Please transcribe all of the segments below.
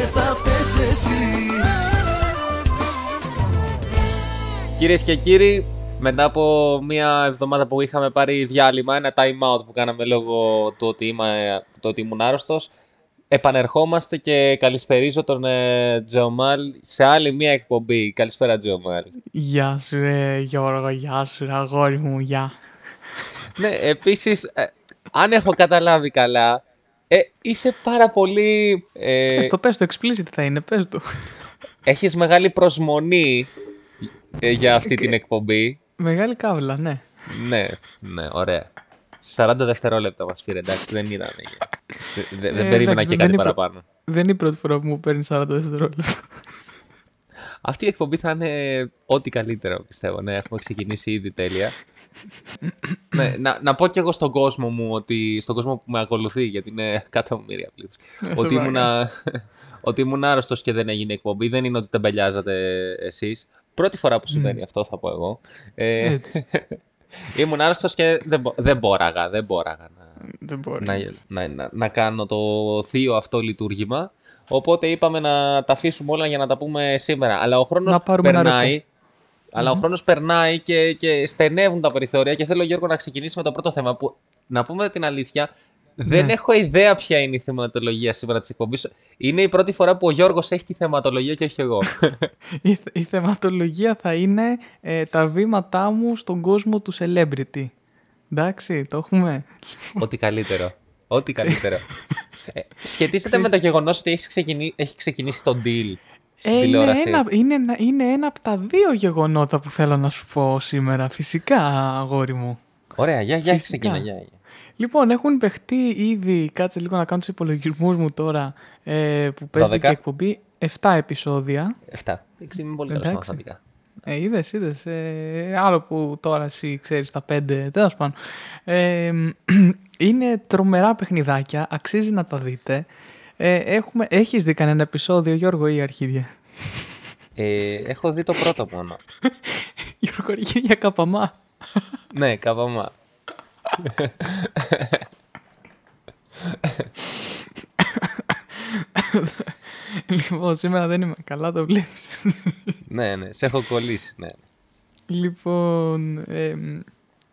και θα φταίς εσύ Κυρίες και κύριοι, μετά από μια εβδομάδα που είχαμε πάρει διάλειμμα, ένα time out που κάναμε λόγω του ότι, είμαι, του ότι ήμουν άρρωστος, επανερχόμαστε και καλησπερίζω τον ε, Τζομάλ σε άλλη μια εκπομπή. Καλησπέρα Τζομάλ. Γεια σου ρε Γιώργο, γεια σου ρε αγόρι μου, γεια. ναι, επίσης, ε, αν έχω καταλάβει καλά, ε, είσαι πάρα πολύ... Ε, Πες το, πες το, explicit θα είναι, πες το. έχεις μεγάλη προσμονή ε, για αυτή την εκπομπή. Μεγάλη κάβλα, ναι. ναι, ναι, ωραία. 40 δευτερόλεπτα μας πήρε, εντάξει, δεν ήταν. δεν δεν Ε, περίμενα εντάξει, και δεν κάτι είναι προ- παραπάνω. Δεν είναι η πρώτη φορά που μου παίρνει 40 δευτερόλεπτα. Αυτή η εκπομπή θα είναι ό,τι καλύτερο, πιστεύω. Ναι, έχουμε ξεκινήσει ήδη τέλεια. Ναι, να, να πω κι εγώ στον κόσμο μου, ότι, στον κόσμο που με ακολουθεί, γιατί είναι εκατομμύρια πλήθος, Ε, σε ότι, παρακαλώ. ήμουνα, ότι ήμουν άρρωστος και δεν έγινε εκπομπή. Δεν είναι ότι τεμπελιάζατε εσείς. Πρώτη φορά που συμβαίνει αυτό, θα πω εγώ. Ε, Έτσι. ήμουν άρρωστος και δεν, μπο- δεν μπόραγα, δεν μπόραγα να, Δεν μπορεί. να, να, να, να κάνω το θείο αυτό λειτουργήμα. Οπότε είπαμε να τα αφήσουμε όλα για να τα πούμε σήμερα. Αλλά ο χρόνος Να πάρουμε ένα περνάει. Αλλά ο χρόνος περνάει και, και στενεύουν τα περιθώρια και θέλω Γιώργο να ξεκινήσει με το πρώτο θέμα που να πούμε την αλήθεια δεν Ναι. έχω ιδέα ποια είναι η θεματολογία σήμερα της εκπομπής. Είναι η πρώτη φορά που ο Γιώργος έχει τη θεματολογία και όχι εγώ. Η, θε- η θεματολογία θα είναι ε, τα βήματά μου στον κόσμο του celebrity. Εντάξει, το έχουμε; Ό,τι καλύτερο. Ό,τι καλύτερο. ε, σχετίζεται με το γεγονός ότι έχεις ξεκινήσει, έχει ξεκινήσει το deal στην Ε, είναι, τηλεόραση. ένα, είναι, ένα- είναι ένα από τα δύο γεγονότα που θέλω να σου πω σήμερα. Φυσικά, αγόρι μου. Ωραία, για, για Φυσικά. ξεκινά. Για, για. Λοιπόν, έχουν παιχτεί ήδη, κάτσε λίγο να κάνω τους υπολογισμούς μου τώρα, ε, που παίζεται 12. και εκπομπή, 7 επεισόδια. 7. Εντάξει, είμαι πολύ καλός στα Εντάξει. μαθηματικά. Ε, είδες, είδες. Ε, άλλο που τώρα εσύ ξέρεις τα 5, τέλος πάντων. Ε, είναι τρομερά παιχνιδάκια, αξίζει να τα δείτε. Ε, έχουμε, έχεις δει κανένα επεισόδιο, Γιώργο, ή αρχίδια; Ε, έχω δει το πρώτο μόνο. Γιώργο, αρχίδια καπαμά. ναι, καβαμά. λοιπόν, σήμερα δεν είμαι καλά, το βλέπεις. ναι, ναι, σε έχω κολλήσει. Ναι. Λοιπόν, ε,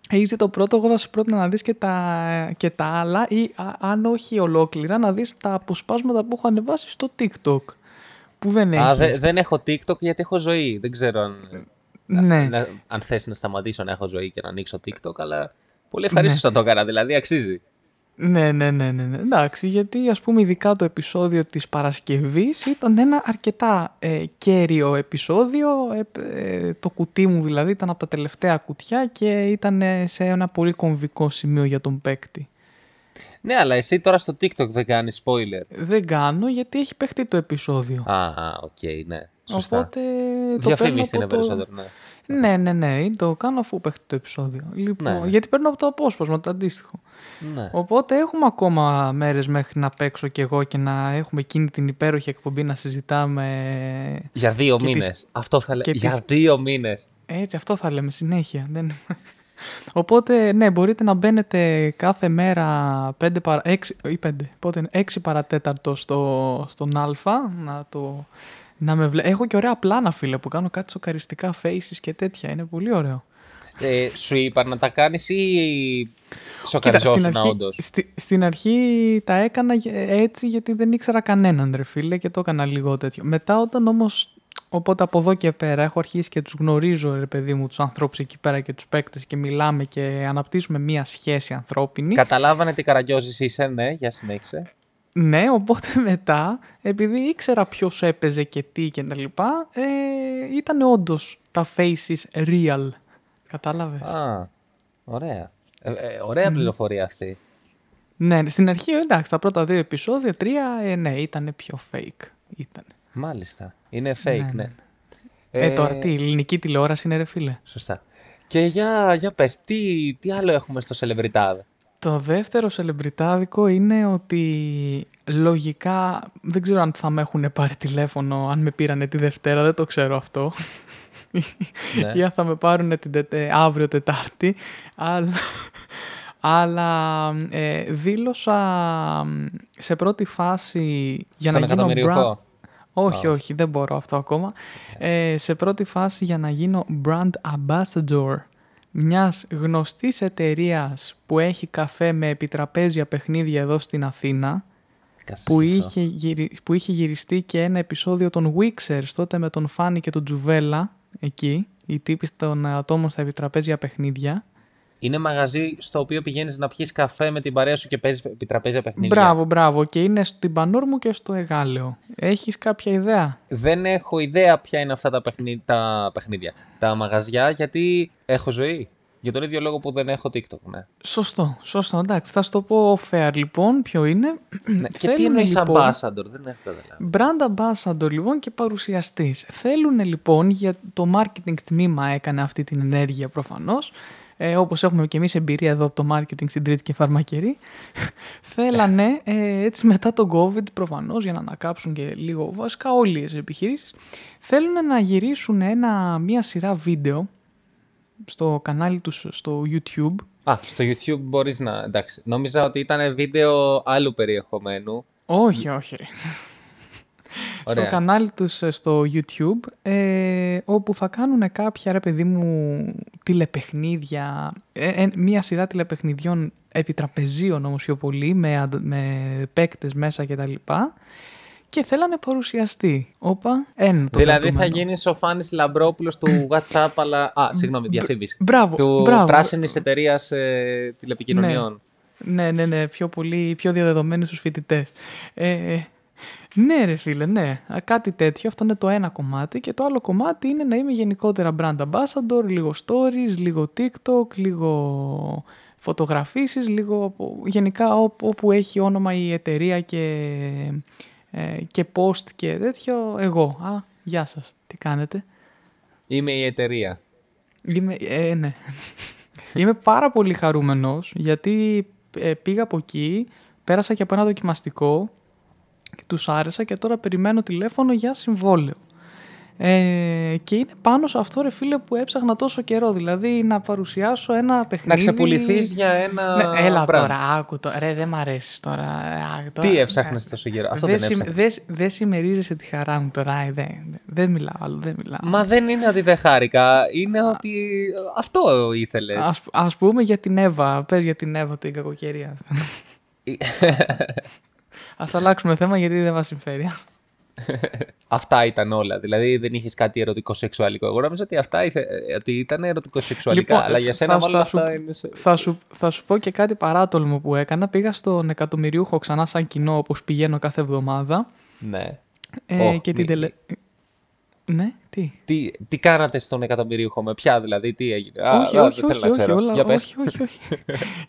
έχεις δει το πρώτο, εγώ θα σου πρότεινα να δεις και τα, και τα άλλα ή α- αν όχι ολόκληρα να δεις τα αποσπάσματα που έχω ανεβάσει στο TikTok. Που δεν έχεις. Α, δε- δεν έχω TikTok γιατί έχω ζωή. Δεν ξέρω αν, ναι. να- αν θες να σταματήσω να έχω ζωή και να ανοίξω TikTok, αλλά πολύ ευχαρίστως να το έκανα. Δηλαδή, αξίζει. Ναι, ναι, ναι, ναι, ναι. Εντάξει, γιατί ας πούμε ειδικά το επεισόδιο της Παρασκευής ήταν ένα αρκετά ε, κέριο επεισόδιο. Ε, ε, το κουτί μου δηλαδή ήταν από τα τελευταία κουτιά και ήταν ε, σε ένα πολύ κομβικό σημείο για τον παίκτη. Ναι, αλλά εσύ τώρα στο TikTok δεν κάνεις spoiler. Δεν κάνω γιατί έχει παιχτεί το επεισόδιο. Α, α, οκ, ναι. Σωστά. Οπότε το παίρνω Διαφήμιση από είναι το... περισσότερο, ναι. Ναι, ναι, ναι, το κάνω αφού παίχτει το επεισόδιο. Λοιπόν, Ναι, ναι. Γιατί παίρνω από το απόσπασμα, το αντίστοιχο. ναι. Οπότε έχουμε ακόμα μέρες μέχρι να παίξω κι εγώ και να έχουμε εκείνη την υπέροχη εκπομπή να συζητάμε. Για δύο και μήνες. τις- Αυτό θα λέω. και Για τις- δύο μήνες. Έτσι, αυτό θα λέμε συνέχεια. Δεν... Οπότε, ναι, μπορείτε να μπαίνετε κάθε μέρα 5 παρα... 6, ή 5, πότε είναι, 6 παρατέταρτο στο, στον Α, να το... Να με βλέ... Έχω και ωραία πλάνα, φίλε, που κάνω κάτι σοκαριστικά faces και τέτοια. Είναι πολύ ωραίο. Ε, σου είπα να τα κάνεις ή Κοίτα, σοκαριζόσουν αρχή, όντως; στη- στην αρχή τα έκανα γε- έτσι γιατί δεν ήξερα κανέναν ρε φίλε και το έκανα λίγο τέτοιο. Μετά όταν όμως, οπότε από εδώ και πέρα έχω αρχίσει και τους γνωρίζω ρε παιδί μου τους ανθρώπους εκεί πέρα και τους παίκτες και μιλάμε και αναπτύσσουμε μία σχέση ανθρώπινη. Καταλάβανε τι καραγκιόζης είσαι, ναι, για συνέχισε. Ναι, οπότε μετά, επειδή ήξερα ποιος έπαιζε και τι και τα λοιπά, ε, ήταν όντως τα faces real. Κατάλαβες; Α, ωραία. Ε, ε, ωραία πληροφορία αυτή. Ναι, στην αρχή εντάξει, τα πρώτα δύο επεισόδια, τρία, ε, ναι, ήταν πιο fake. Ήταν. Μάλιστα. Είναι fake, ναι. ναι. Ε, τώρα τι, η ελληνική τηλεόραση είναι ρε φίλε. Σωστά. Και για, για πες, τι, τι άλλο έχουμε στο Celebrity. Το δεύτερο σελεμπριτάδικο είναι ότι λογικά δεν ξέρω αν θα με έχουν πάρει τηλέφωνο, αν με πήρανε τη Δευτέρα, δεν το ξέρω αυτό. Ναι. Ή αν θα με πάρουν την Τετε- αύριο Τετάρτη. Αλλά, Αλλά ε, δήλωσα σε πρώτη φάση για Στον να γίνω brand... εκατομμυριούχο. Όχι, όχι, δεν μπορώ αυτό ακόμα. Ε, σε πρώτη φάση για να γίνω brand ambassador μιας γνωστής εταιρείας που έχει καφέ με επιτραπέζια παιχνίδια εδώ στην Αθήνα Κάτσε που σκεφτώ. είχε, γυρι- που είχε γυριστεί και ένα επεισόδιο των Wixers τότε με τον Φάνη και τον Τζουβέλα εκεί, οι τύποι των ατόμων στα επιτραπέζια παιχνίδια. Είναι μαγαζί στο οποίο πηγαίνεις να πιεις καφέ με την παρέα σου και παίζεις επιτραπέζια παιχνίδια. Μπράβο, μπράβο. Και είναι στην Πανόρμου και στο Εγάλεο. Έχεις κάποια ιδέα; Δεν έχω ιδέα ποια είναι αυτά τα, παιχνί... τα παιχνίδια. Τα μαγαζιά γιατί έχω ζωή. Για τον ίδιο λόγο που δεν έχω TikTok, ναι. Σωστό, σωστό. Εντάξει, θα σου το πω fair λοιπόν ποιο είναι. ναι. Και τι Θέλουνε, εννοείς λοιπόν, ambassador, δεν έχω καταλάβει. Brand ambassador λοιπόν και παρουσιαστής. Θέλουν λοιπόν, για το marketing τμήμα έκανε αυτή την ενέργεια προφανώς, ε, όπως έχουμε και εμείς εμπειρία εδώ από το marketing στην Τρίτη και Φαρμακερή, θέλανε ε, έτσι μετά τον COVID προφανώς για να ανακάψουν και λίγο βασικά όλες οι επιχειρήσεις, θέλουν να γυρίσουν ένα, μια σειρά βίντεο στο κανάλι τους στο YouTube Α, στο YouTube μπορείς να... Εντάξει, νόμιζα ότι ήταν βίντεο άλλου περιεχομένου. όχι, όχι ρε. Ωραία. στο κανάλι τους ε, στο YouTube ε, όπου θα κάνουν κάποια ρε παιδί μου τηλεπαιχνίδια ε, ε, μία σειρά τηλεπαιχνιδιών επιτραπεζίων όμως πιο πολύ με, αντα- με παίκτες μέσα και τα λοιπά και θέλανε παρουσιαστή. Όπα, ένα το δηλαδή θα κρατούμενο. γίνεις ο Φάνης Λαμπρόπουλος του WhatsApp, αλλά... Α, συγγνώμη, διαφήμιση. Μπράβο, Του μπράβο. πράσινης εταιρείας ε, τηλεπικοινωνιών. Ναι, ναι, ναι, πιο πολύ, πιο διαδεδομένοι στους φοιτητές. Ε, ναι ρε φίλε, ναι. Α, Κάτι τέτοιο, αυτό είναι το ένα κομμάτι και το άλλο κομμάτι είναι να είμαι γενικότερα brand ambassador, λίγο stories, λίγο TikTok, λίγο φωτογραφίσεις, λίγο από- γενικά όπου, όπου έχει όνομα η εταιρεία και, ε, και post και τέτοιο, εγώ. Α, γεια σας, τι κάνετε; Είμαι η εταιρεία. Είμαι, ε, ναι. Είμαι πάρα πολύ χαρούμενος γιατί ε, πήγα από εκεί, πέρασα και από ένα δοκιμαστικό και τους άρεσα και τώρα περιμένω τηλέφωνο για συμβόλαιο. Ε, και είναι πάνω σε αυτό ρε φίλε που έψαχνα τόσο καιρό, δηλαδή να παρουσιάσω ένα παιχνίδι... Να ξεπουληθείς για ένα Ναι, έλα brand. τώρα, άκου το. Ρε, δεν μ' αρέσεις τώρα. Α, τώρα Τι έψαχνες τόσο καιρό; Αυτό δεν δεν συμ- έψαχνες. δεν- δεν συμμερίζεσαι τη χαρά μου τώρα. ε, Δεν, δεν, δεν μιλάω άλλο, δεν μιλάω. Μα δεν είναι ότι δεν χάρηκα. Είναι ότι αυτό ήθελες. Ας, ας πούμε για την Εύα. Πες για την Εύα την κακοκαιρία. ας αλλάξουμε θέμα γιατί δεν μας συμφέρει. Αυτά ήταν όλα. Δηλαδή δεν είχες κάτι ερωτικό σεξουαλικό. Εγώ νόμιζα ότι αυτά ήθε... ε, ότι ήταν ερωτικό σεξουαλικά. Λοιπόν, αλλά για θα- σένα θα- όλα θα σου- αυτά είναι. σε- θα, σου, θα σου πω και κάτι παράτολμο που έκανα. Πήγα στον εκατομμυριούχο ξανά σαν κοινό όπως πηγαίνω κάθε εβδομάδα. Ναι. Ε, Οχ, και την μη- τελε... Ναι, τι; Τι, τι κάνατε στον εκατομμυρίουχο, με ποια δηλαδή, τι έγινε; Α, όχι, α, όχι, δεν θέλω όχι, να όχι, ξέρω. όλα, Για πες. όχι, όχι, όχι.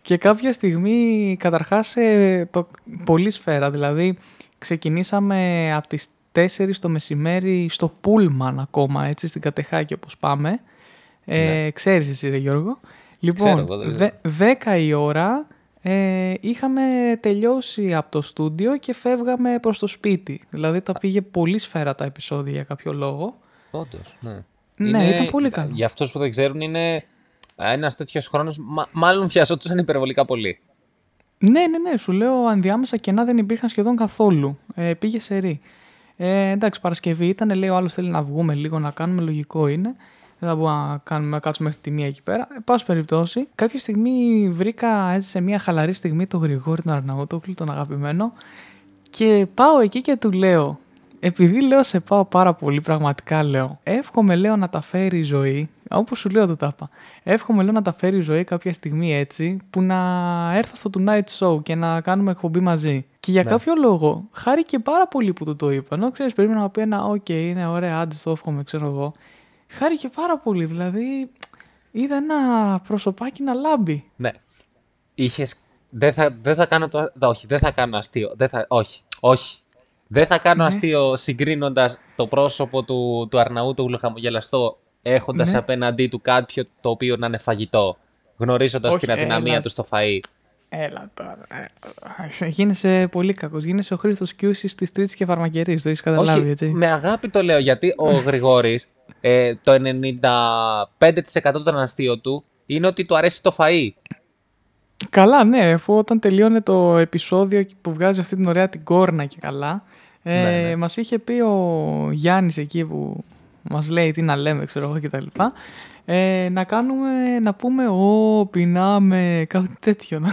και κάποια στιγμή, καταρχάς, ε, το, πολύ σφαίρα, δηλαδή ξεκινήσαμε από τις 4 το μεσημέρι στο Πούλμαν ακόμα, έτσι, στην Κατεχάκη όπως πάμε. Ε, Ναι. Ξέρεις εσύ, ρε Γιώργο. Λοιπόν, Ξέρω εγώ, δεν δε, 10 η ώρα ε, είχαμε τελειώσει από το στούντιο και φεύγαμε προς το σπίτι. Δηλαδή τα πήγε πολύ σφαίρα τα επεισόδια για κάποιο λόγο. Όντως, ναι. Ναι, ήταν πολύ καλό. Για αυτούς που δεν ξέρουν, είναι ένας τέτοιος χρόνος, μα- μάλλον βιαζόντουσαν υπερβολικά πολύ. Ναι, ναι, ναι. Σου λέω ενδιάμεσα κενά δεν υπήρχαν σχεδόν καθόλου. Ε, πήγε σε ρί. Ε, εντάξει, Παρασκευή ήταν, λέει ο άλλος θέλει να βγούμε λίγο να κάνουμε, λογικό είναι. Δεν θα μπορούμε να, κάνουμε, να κάτσουμε μέχρι τη μία εκεί πέρα. Ε, πάση περιπτώσει, κάποια στιγμή βρήκα έτσι σε μια χαλαρή στιγμή τον Γρηγόρη τον Αρναούτοκλου, τον αγαπημένο. Και πάω εκεί και του λέω, επειδή λέω σε πάω πάρα πολύ, πραγματικά λέω. Εύχομαι, λέω, να τα φέρει η ζωή. Όπως σου λέω, του τα 'πα. Εύχομαι, λέω, να τα φέρει η ζωή κάποια στιγμή έτσι, που να έρθω στο Tonight Show και να κάνουμε εκπομπή μαζί. Και για Ναι. κάποιο λόγο, χάρηκε πάρα πολύ που του το είπα. Ενώ ξέρεις, περίμενα να πει ένα, οκ, είναι ωραία, άντε το εύχομαι, ξέρω εγώ. Χάρηκε πάρα πολύ. Δηλαδή, είδα ένα προσωπάκι να λάμπει. Ναι. Είχες... Δεν θα, δεν θα κάνω το... δα- Όχι, δεν θα κάνω αστείο. Δεν θα... Όχι, όχι. Δεν θα κάνω Ναι. αστείο συγκρίνοντας το πρόσωπο του, του Αρναούτογλου χαμογελαστό έχοντας Ναι. απέναντί του κάποιο το οποίο να είναι φαγητό. Γνωρίζοντας Όχι, την αδυναμία έλα. του στο φαΐ. Έλα τώρα. ε, Γίνεσαι πολύ κακός. Γίνεσαι ο Χρήστος Κιούσης της Τρίτης και Φαρμακερής. Το έχεις καταλάβει, Όχι, έτσι. με αγάπη το λέω γιατί ο Γρηγόρης ε, το 95% των αστείων του είναι ότι του αρέσει το φαΐ. Καλά, ναι, αφού όταν τελείωνε το επεισόδιο που βγάζει αυτή την ωραία την κόρνα και καλά, ε, Ναι, ναι. μας είχε πει ο Γιάννης εκεί που μας λέει τι να λέμε, ξέρω εγώ και τα λοιπά, ε, να κάνουμε, να πούμε «Ω, πεινάμε», κάτι τέτοιο.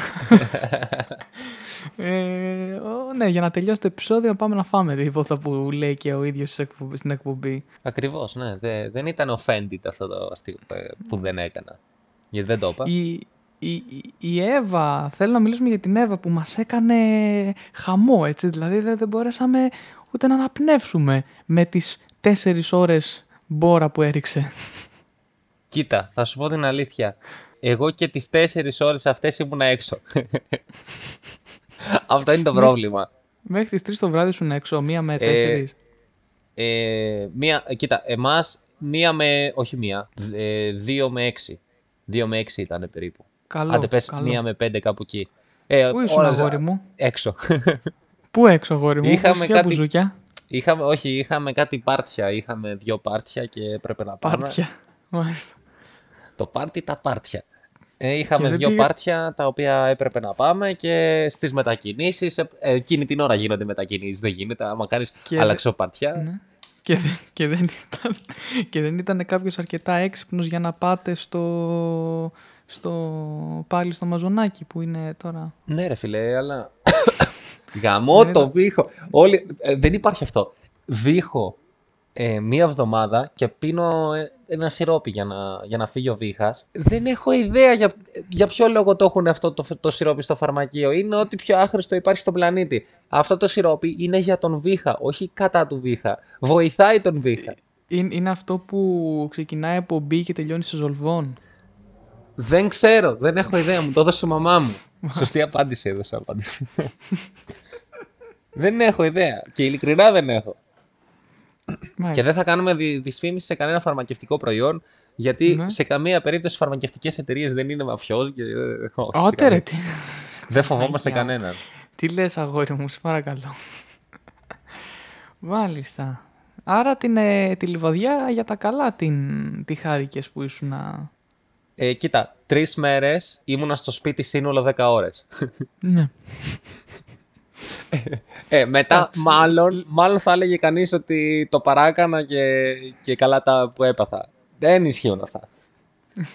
ε, ο, ναι, για να τελειώσει το επεισόδιο να πάμε να φάμε τίποτα που λέει και ο ίδιος στις εκπομπ- στην εκπομπή. Ακριβώς, ναι. Δε- δεν ήταν offended αυτό το αστείο ε, που δεν έκανα. Γιατί δεν το είπα. Η, η, η- η Εύα, θέλω να μιλήσουμε για την Εύα που μας έκανε χαμό, έτσι. Δηλαδή δεν, δεν μπορέσαμε ούτε να αναπνεύσουμε με τις τέσσερις ώρες μπόρα που έριξε. Κοίτα, θα σου πω την αλήθεια. Εγώ και τις τέσσερις ώρες αυτές ήμουν έξω. Αυτό είναι το Ναι. πρόβλημα. Μέχρι τις 3 το βράδυ σου έξω, μία με Ε, τέσσερις. Ε, μία, ε, κοίτα, εμάς μία με, όχι μία, δ- ε, δύο με έξι. Δύο με έξι ήταν περίπου. Καλό, Άντε πες καλό. μία με πέντε κάπου εκεί. Ε, Πού ήσουν ώρες- αγόρι μου, Έξω. πού έξω αγόρι μου, Είχαμε Είχαμε ποια κάτι- μπουζούκια, είχαμε, όχι, είχαμε κάτι πάρτια. Είχαμε δύο πάρτια και έπρεπε να πάμε. πάρτια. Μάλιστα. Το πάρτι, τα πάρτια. Ε, είχαμε Και δεν δύο πήγε- πάρτια τα οποία έπρεπε να πάμε και στις μετακινήσεις, ε, ε, εκείνη την ώρα γίνονται μετακινήσεις, δεν γίνεται, άμα κάνεις Και- αλλαξοπαρτιά. Ναι. Και δεν, και, δεν ήταν, και δεν ήταν κάποιος αρκετά έξυπνος για να πάτε στο, στο, πάλι στο μαζονάκι που είναι τώρα. Ναι ρε φίλε, αλλά... Γαμώ Δεν το ήταν- βήχο. Όλοι... ε, δεν υπάρχει αυτό. Βήχω ε, μία εβδομάδα και πίνω ε, ένα σιρόπι για να, για να φύγει ο βήχας. Δεν έχω ιδέα για, για ποιο λόγο το έχουν αυτό το, το σιρόπι στο φαρμακείο. Είναι ό,τι πιο άχρηστο υπάρχει στον πλανήτη. Αυτό το σιρόπι είναι για τον βήχα, όχι κατά του βήχα. Βοηθάει τον βήχα. Είναι, είναι αυτό που ξεκινάει από μπι και τελειώνει σε ζολβόν. Δεν ξέρω, δεν έχω ιδέα. Μου το έδωσε η μαμά μου. Σωστή απάντηση έδωσα. απάντηση. δεν έχω ιδέα. Και ειλικρινά δεν έχω. Και Μάλιστα. δεν θα κάνουμε δι- δυσφήμιση σε κανένα φαρμακευτικό προϊόν, γιατί Ναι. σε καμία περίπτωση φαρμακευτικές εταιρείες δεν είναι μαφιό. Και... ε, όχι, σε Ότε καμία- ρε, τι, Δεν φοβόμαστε Αγιά. κανέναν. τι λες αγόρι μου, σε παρακαλώ. Μάλιστα. Άρα την, ε, τη λιβαδιά για τα καλά την, τη χάρηκες που ήσουν να... Ε, κοίτα, τρεις μέρες ήμουνα στο σπίτι σύνολο 10 ώρες. Ναι. Ε, μετά, Εντάξει. μάλλον, μάλλον θα έλεγε κανείς ότι το παράκανα και, και καλά τα που έπαθα. Δεν ισχύουν αυτά.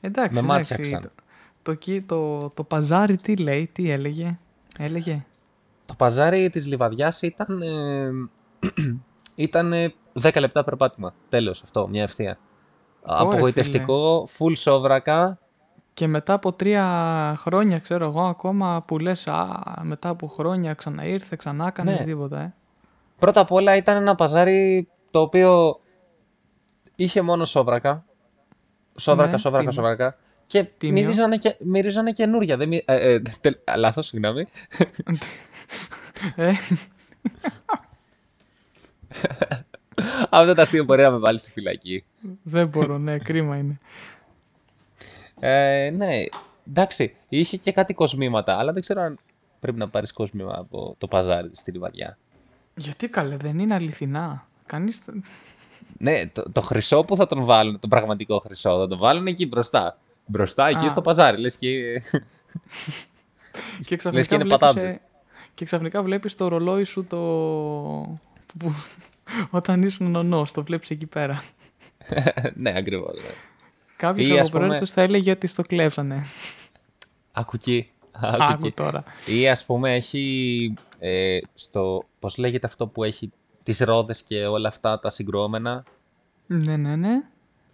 Εντάξει, Με εντάξει. μάτιαξαν. Το, το, κι- το, το παζάρι τι λέει, τι έλεγε. Έλεγε; Το παζάρι της Λιβαδιάς ήταν, ε, ήταν ε, 10 λεπτά περπάτημα. Τέλος αυτό, μια ευθεία. Απογοητευτικό, full σόβρακα. Και μετά από τρία χρόνια, ξέρω εγώ, ακόμα που λες, α, μετά από χρόνια ξαναήρθε, ξανά έκανε Ναι. τίποτα, ε. Πρώτα απ' όλα ήταν ένα παζάρι το οποίο είχε μόνο σόβρακα. Σόβρακα, Ναι, σόβρακα, τίμιο. σόβρακα. Και Τίμιο. μυρίζανε, και μυρίζανε καινούρια. Δεν, μυ- ε, ε, τελ- α, λάθος, συγγνώμη. ε. Αυτό το αστείο μπορεί να με βάλει στη φυλακή. Δεν μπορώ, ναι, κρίμα είναι. Ε, ναι, εντάξει, είχε και κάτι κοσμήματα, αλλά δεν ξέρω αν πρέπει να πάρεις κοσμήμα από το παζάρι στη Λιβαδιά. Γιατί καλέ, δεν είναι αληθινά. Κανείς... δεν- Ναι, το, το χρυσό που θα τον βάλουν, το πραγματικό χρυσό, θα τον βάλουν εκεί μπροστά. Μπροστά, εκεί Α. στο παζάρι, λες και... Και και ξαφνικά, είναι βλέπεις, πατάμπες. ε, και ξαφνικά βλέπεις το ρολόι σου το... που... όταν ήσουν νονός, το βλέπεις εκεί πέρα. ναι, ακριβώς. Ναι. Κάποιος Ή, ας κακοπροαίρετος θα έλεγε ότι στο κλέψανε. Άκου εκεί. Άκου Άκου εκεί. τώρα. Ή ας πούμε έχει ε, στο, πώς λέγεται αυτό που έχει τις ρόδες και όλα αυτά τα συγκρουόμενα; Ναι, ναι, ναι.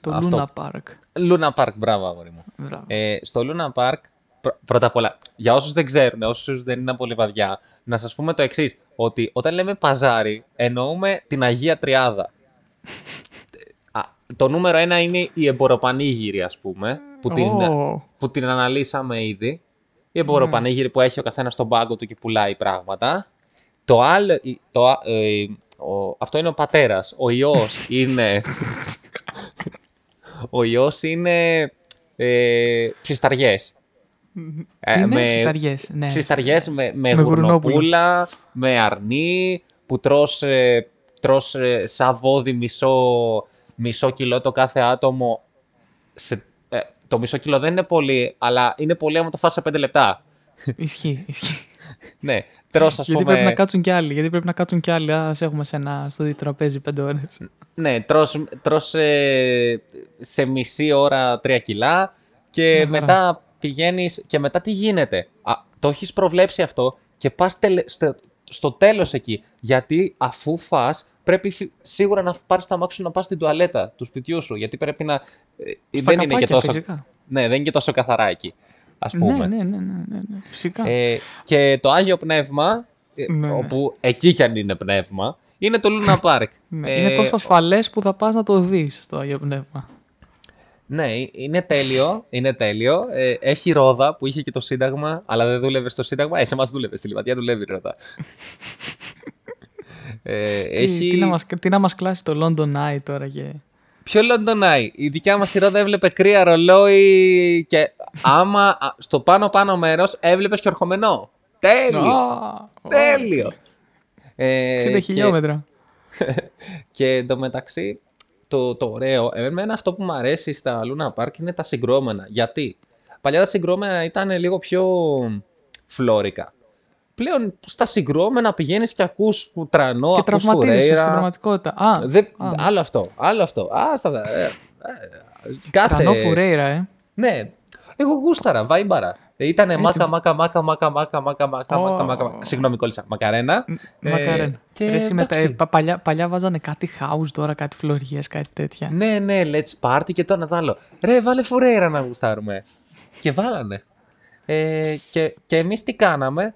Το Αυτό. Luna Park. Luna Park, μπράβο αγόρι μου. Μπράβο. Ε, στο Luna Park, πρω- πρώτα απ' όλα, για όσους δεν ξέρουν, όσους δεν είναι από Λιβαδιά, να σας πούμε το εξής, ότι όταν λέμε παζάρι, εννοούμε την Αγία Τριάδα. Α, το νούμερο ένα είναι η εμποροπανήγυρη, ας πούμε, που την, Ω, που την αναλύσαμε ήδη. Η εμποροπανήγυρη που έχει ο καθένας στον πάγκο του και πουλάει πράγματα. Το άλλο, η- το, α- ε, ο- αυτό είναι ο πατέρας. Ο ιός είναι... ο ιός είναι ε, ψισταριές. τι είναι, ψισταριές, ναι. Ψισταριές με, με, Με γουρνοπούλα, με αρνί, που τρως, ε, τρως ε, σαν βόδι μισό, μισό κιλό το κάθε άτομο σε, ε, το μισό κιλό δεν είναι πολύ, αλλά είναι πολύ άμα το φας σε 5 λεπτά. Ισχύει, ισχύει. ναι, τρως ας Γιατί πούμε... πρέπει να κάτσουν κι άλλοι. Γιατί πρέπει να κάτσουν κι άλλοι. Α έχουμε σε ένα, στο ίδιο τραπέζι πέντε ώρες. Ναι, τρως, τρως ε, σε μισή ώρα 3 κιλά και Μια χαρά. μετά πηγαίνεις και μετά τι γίνεται. Α, το έχεις προβλέψει αυτό και πας τελε- στο, στο τέλος εκεί. Γιατί αφού φας πρέπει φυ- σίγουρα να πάρεις τα μάξι σου να πας στην τουαλέτα του σπιτιού σου. Γιατί πρέπει να... ε, Στα δεν είναι και καπάκια, τόσο... φυσικά. Ναι, δεν είναι και τόσο καθαρά εκεί. Ας πούμε. Ναι, ναι, ναι, ναι, ναι, ναι. Φυσικά. Ε, και το Άγιο Πνεύμα, ε, Ναι, ναι. όπου εκεί κι αν είναι πνεύμα, είναι το Luna Park. Ναι, Ε, είναι τόσο ασφαλές που θα πας να το δεις το Άγιο Πνεύμα. Ναι, είναι τέλειο. Είναι τέλειο. Ε, έχει ρόδα που είχε και το Σύνταγμα, αλλά δεν δούλευε στο Σύνταγμα. Ε, σε εμάς δούλευε. Στη Λιβαδιά δουλεύει η ρόδα. ε, Τι, έχει... τι, να μας, τι να μας κλάσει το London Eye τώρα και... Ποιο London Eye; Η δικιά μας η ρόδα έβλεπε κρύα ρολόι και άμα α, στο πάνω-πάνω μέρος έβλεπες και ορχομενό. Τέλειο. Α, Τέλειο. Ε, 60 και- χιλιόμετρα. Και εντωμεταξύ, το, το ωραίο, εμένα αυτό που μου αρέσει στα Luna Park είναι τα συγκρόμενα. Γιατί; Παλιά τα συγκρόμενα ήταν λίγο πιο φλόρικα. Πλέον στα συγκρόμενα πηγαίνεις και ακούς τρανό, και ακούς τραυματίζεσαι στην φουρέιρα. πραγματικότητα. Α, Δεν- α, άλλο αυτό, άλλο αυτό. Α, στα, ε, ε, κάθε... τρανό φουρέιρα, ε. Ναι, εγώ γούσταρα, βάιμπαρα. Ήτανε μάκα, μάκα, μάκα, μάκα, μάκα, μάκα, μάκα, Ω. μάκα, μάκα. Συγγνώμη, κόλλησα. Μακαρένα. Ε, Μακαρένα. και Ρε, εσύ μετά, ε, εντάξει. πα- παλιά, παλιά βάζανε κάτι house τώρα, κάτι φλωριές, κάτι τέτοια. Ναι, ναι, let's party και το ένα το άλλο. Ρε, βάλε φουρέιρα να γουστάρουμε. Και βάλανε. Ε, και, και εμείς τι κάναμε.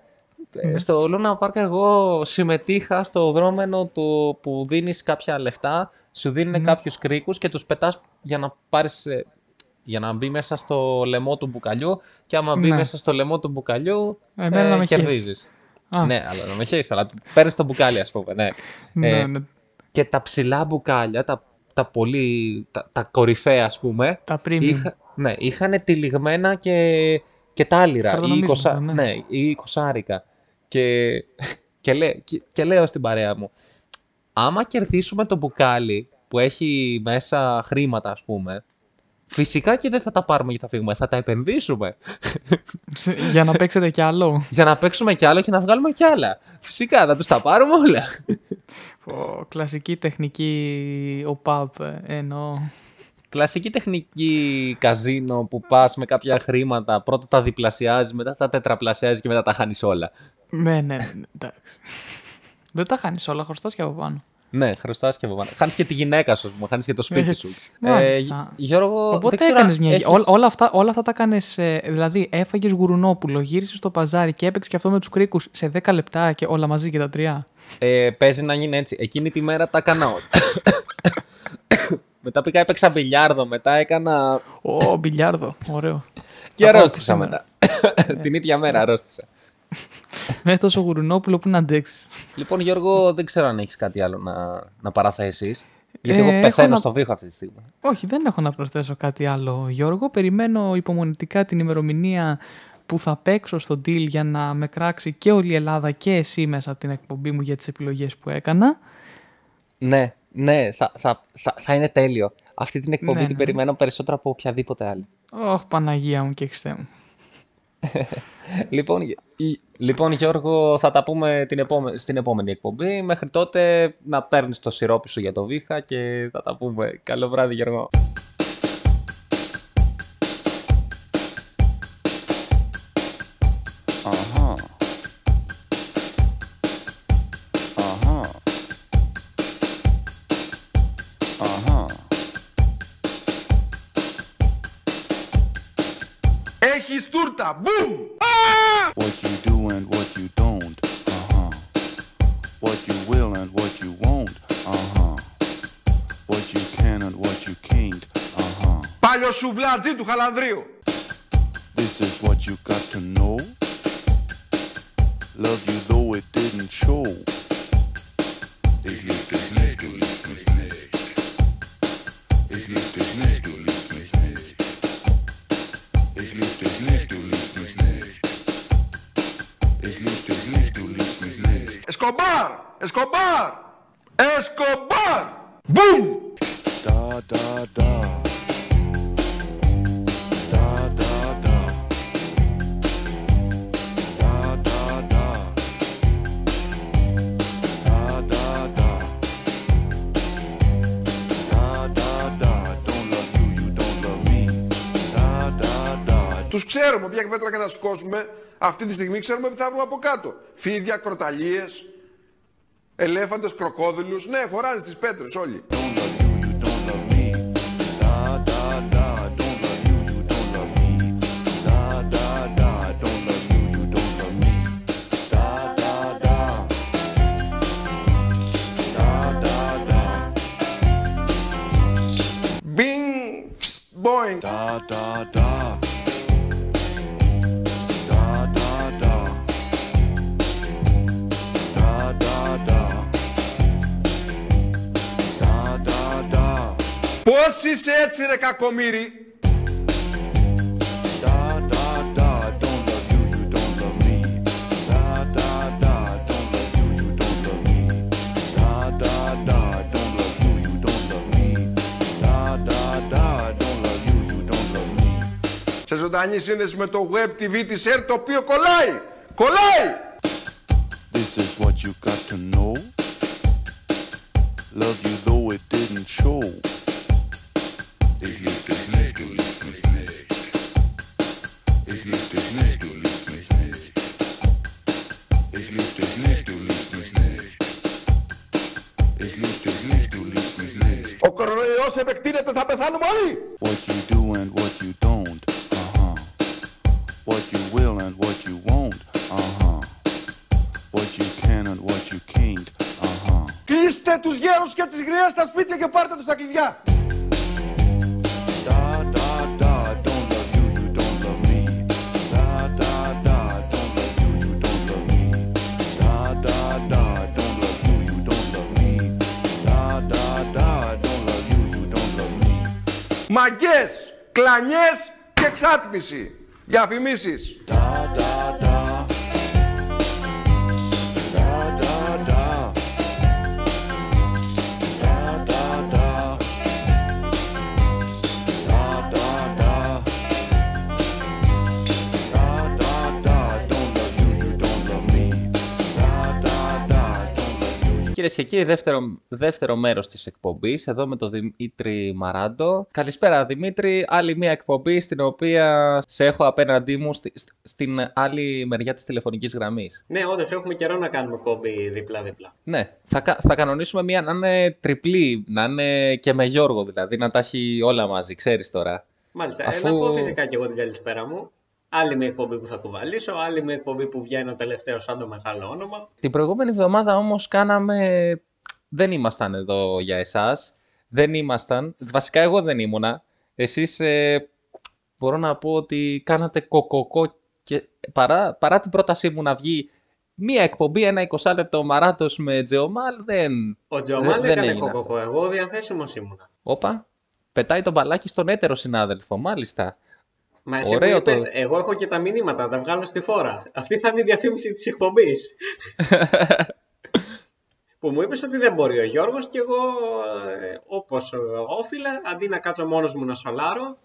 Ε, Στο Luna Park εγώ συμμετείχα στο δρόμενο του που δίνεις κάποια λεφτά, σου δίνουν κάποιους κρίκους και τους πετάς για να πάρεις... ε, για να μπει μέσα στο λαιμό του μπουκαλιού και άμα μπει Ναι. μέσα στο λαιμό του μπουκαλιού Εμένα να με χέσεις. κερδίζεις. Α. Ναι, αλλά να με χέσεις, αλλά παίρνεις το μπουκάλι ας πούμε, ναι. Ναι, Ε, ναι, και τα ψηλά μπουκάλια, τα, τα πολύ, τα, τα κορυφαία ας πούμε, τα premium. είχα, ναι, είχαν τυλιγμένα και, και τάλιρα ή, Χαρτονομίσματα, κοσα, ναι. ναι, ή κοσάρικα. Και, και, λέ, και, και λέω στην παρέα μου, άμα κερδίσουμε το μπουκάλι που έχει μέσα χρήματα ας πούμε, φυσικά και δεν θα τα πάρουμε και θα φύγουμε, θα τα επενδύσουμε Σε- Για να παίξετε κι άλλο. για να παίξουμε κι άλλο και να βγάλουμε κι άλλα. Φυσικά, θα τους τα πάρουμε όλα. Ω, κλασική τεχνική ΟΠΑΠ, ε, εννοώ. Κλασική τεχνική καζίνο που πας με κάποια χρήματα, πρώτα τα διπλασιάζεις, μετά τα τετραπλασιάζεις και μετά τα χάνεις όλα. Ναι, ναι, ναι, ναι, εντάξει. Δεν τα χάνεις όλα, χρωστάς και από πάνω. Ναι, χρωστάς και από πάνω. Χάνεις και τη γυναίκα σου, ας πούμε, χάνεις και το σπίτι Έτσι. σου. Μάλιστα. Γιώργο, Οπότε δεν ξέρω έκανες αν μια... έχεις- Ό, όλα, αυτά, όλα αυτά τα έκανες, ε, δηλαδή έφαγες γουρουνόπουλο, γύρισες στο παζάρι και έπαιξες και αυτό με τους κρίκους σε 10 λεπτά και όλα μαζί και τα τρία. Ε, παίζει να γίνει έτσι. Εκείνη τη μέρα τα έκανα όλα. μετά πήγα έπαιξα μπιλιάρδο, μετά έκανα... Ω, μπιλιάρδο, ωραίο. και Θα πάω αρρώστησα σήμερα. μετά. Την ίδια μέρα αρρώστησα. Με τόσο γουρουνόπουλο που να αντέξεις. Λοιπόν, Γιώργο, δεν ξέρω αν έχεις κάτι άλλο να, να παραθέσεις. Γιατί Ε, εγώ έχω πεθαίνω να- στο βήχο αυτή τη στιγμή. Όχι, δεν έχω να προσθέσω κάτι άλλο, Γιώργο. Περιμένω υπομονητικά την ημερομηνία που θα παίξω στο deal για να με κράξει και όλη η Ελλάδα και εσύ μέσα από την εκπομπή μου για τις επιλογές που έκανα. Ναι, ναι, θα, θα, θα, θα είναι τέλειο. Αυτή την εκπομπή Ναι, την ναι. περιμένω περισσότερο από οποιαδήποτε άλλη. Ωχ, Παναγία μου και Χριστέ μου. Λοιπόν, Γε- η- λοιπόν, Γιώργο, θα τα πούμε την επόμε- στην επόμενη εκπομπή. Μέχρι τότε να παίρνεις το σιρόπι σου για το βήχα και θα τα πούμε. Καλό βράδυ, Γιώργο. Πάλιο σουβλάτζι του Χαλανδρίου. This is what you got to know. Love you though it didn't show. Ich lieb dich nicht, du liebst mich nicht. Ich lieb dich nicht, du liebst mich nicht. Ich lieb dich nicht, du liebst mich nicht. Ich lieb dich nicht, du liebst mich nicht. Εσκομπάρ! Εσκομπάρ! Εσκομπάρ! Μπουμ! Da, da, da. Τους ξέρουμε, όποια πέτρα και να σκόσουμε, αυτή τη στιγμή ξέρουμε ότι θα βρούμε από κάτω. Φίδια, κροταλίες, ελέφαντες, κροκόδιλους. Ναι, φοράνε τις πέτρες όλοι. Don't love you, Πώς είσαι έτσι ρε κακομύρι Σε ζωντανή είναις με το web TV της το οποίο κολλάει! Κολλάει! This is what you got to know. Show. Κορονοϊός επεκτείνεται, θα πεθάνουμε όλοι. What you do and what you don't. Uh huh. What you will and what you won't. Uh huh. What you can and what you can't. Uh huh. Κλείστε τους γέρους και τις γριές στα σπίτια και πάρτε τους τα κλειδιά. Μαγκές, κλανιές και εξάτμιση. Διαφημίσεις. Love you, you Κυρίε και κύριοι, δεύτερο, δεύτερο μέρος της εκπομπής, εδώ με τον Δημήτρη Μαράντο. Καλησπέρα, Δημήτρη. Άλλη μια εκπομπή στην οποία σε έχω απέναντί μου στη- στη- στην άλλη μεριά της τηλεφωνικής γραμμής. Ναι, όντως έχουμε καιρό να κάνουμε κόμπι δίπλα-δίπλα. Ναι, θα, κα- θα κανονίσουμε μια να είναι τριπλή, να είναι και με Γιώργο δηλαδή, να τα έχει όλα μαζί, ξέρεις τώρα. Μάλιστα. Αφού- Ε, να πω φυσικά και εγώ την καλησπέρα μου. Άλλη μια εκπομπή που θα κουβαλήσω, άλλη μια εκπομπή που βγαίνει ο τελευταίος σαν το μεγάλο όνομα. Την προηγούμενη εβδομάδα όμως κάναμε... Δεν ήμασταν εδώ για εσάς. Δεν ήμασταν. Βασικά εγώ δεν ήμουνα. Εσείς ε, μπορώ να πω ότι κάνατε κοκοκό και παρά, παρά την πρότασή μου να βγει μία εκπομπή, ένα 20 λεπτό μαράτος με Τζεωμάλ, δεν... Ο Τζεωμάλ δεν έκανε έγινε κοκοκό. Εγώ διαθέσιμος ήμουνα. Όπα, πετάει τον μπαλάκι στον έτερο συνάδελφο, μάλιστα. Μα εσύ Ωραίο μου είπες, το- εγώ έχω και τα μηνύματα, θα τα βγάλω στη φόρα. Αυτή θα είναι η διαφήμιση της εκπομπής. που μου είπες ότι δεν μπορεί ο Γιώργος και εγώ ε, όπως ε, όφιλα, αντί να κάτσω μόνος μου να σολάρω,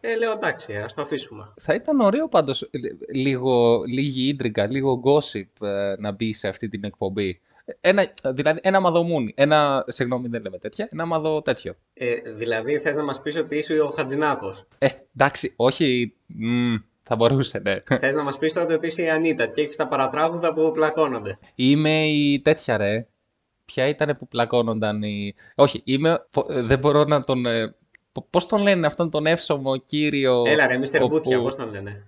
ε, λέω εντάξει, ας το αφήσουμε. Θα ήταν ωραίο πάντως ε, λίγο, λίγη ίντριγκα, λίγο gossip ε, να μπει σε αυτή την εκπομπή. Ένα, δηλαδή ένα μαδομούνι, ένα, συγγνώμη δεν λέμε τέτοια, ένα μαδο τέτοιο. Ε, δηλαδή θες να μας πεις ότι είσαι ο Χατζηνάκος; Ε, εντάξει, όχι, μ, θα μπορούσε, ναι. θες να μας πεις τότε ότι είσαι η Ανίτα και έχεις τα παρατράγουδα που πλακώνονται; Είμαι η τέτοια ρε. Ποια ήταν που πλακώνονταν οι... Όχι, είμαι... πο- ε, Δεν μπορώ να τον... ε, πο- Πώς τον λένε αυτόν τον εύσωμο κύριο... Έλα ρε, Mr. όπου- Μπούτια, πώς τον λένε;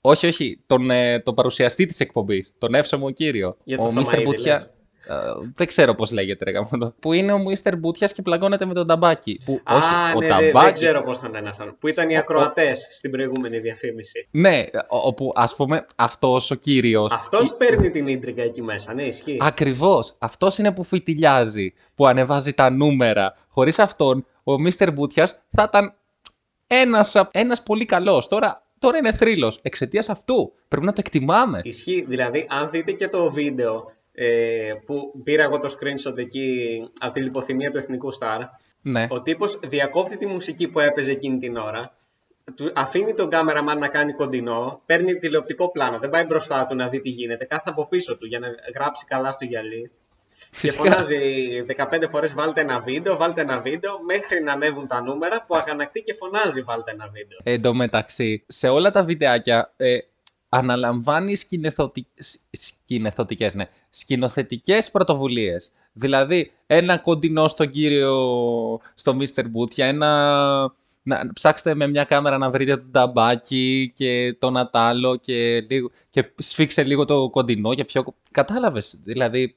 Όχι, όχι, τον, ε, τον παρουσιαστή της εκπομπής, τον εύσωμο κύριο. Για το ο Mr. Θωμαίδη, Μπουτιά... λες. ε, δεν ξέρω πώς λέγεται ρε γαμώτο. Που είναι ο Mr. Μπουτιάς και πλακώνεται με τον ταμπάκι. Που, Α, όχι, ο ναι, δε- δεν ταμπάκης... ξέρω πώς τον λένε αυτόν. Που ήταν οι ακροατές στην προηγούμενη διαφήμιση. Ναι, ο- όπου ας πούμε αυτός ο κύριος... Αυτός παίρνει την ίντρικα εκεί μέσα, ναι, ισχύει. Ακριβώς. Αυτός είναι που φιτιλιάζει, που ανεβάζει τα νούμερα. Χωρίς αυτόν, ο Μίστερ Μπούτιας θα ήταν ένας, α- ένας πολύ καλός. Τώρα, τώρα είναι θρύλος. Εξαιτίας αυτού. Πρέπει να το εκτιμάμε. Ισχύει, δηλαδή, αν δείτε και το βίντεο ε, που πήρα εγώ το screenshot εκεί από τη λιποθυμία του Εθνικού Σταρ, Ναι. ο τύπος διακόπτει τη μουσική που έπαιζε εκείνη την ώρα, του αφήνει τον κάμεραμαν να κάνει κοντινό, παίρνει τηλεοπτικό πλάνο, δεν πάει μπροστά του να δει τι γίνεται, κάθεται από πίσω του για να γράψει καλά στο γυαλί Φυσικά. Και φωνάζει 15 φορές βάλτε ένα βίντεο, βάλτε ένα βίντεο, μέχρι να ανέβουν τα νούμερα που αγανακτεί και φωνάζει βάλτε ένα βίντεο. Εν τω μεταξύ, σε όλα τα βιντεάκια ε, αναλαμβάνεις σκηνεθωτι... σ- σκηνεθωτικές, ναι, σκηνοθετικές πρωτοβουλίες. Δηλαδή, ένα κοντινό στον κύριο, στο Mr. Μπούτια, ένα... Να ψάξτε με μια κάμερα να βρείτε τον ταμπάκι και τον ατάλο και, λίγο, και σφίξε λίγο το κοντινό και πιο... Κατάλαβες, δηλαδή...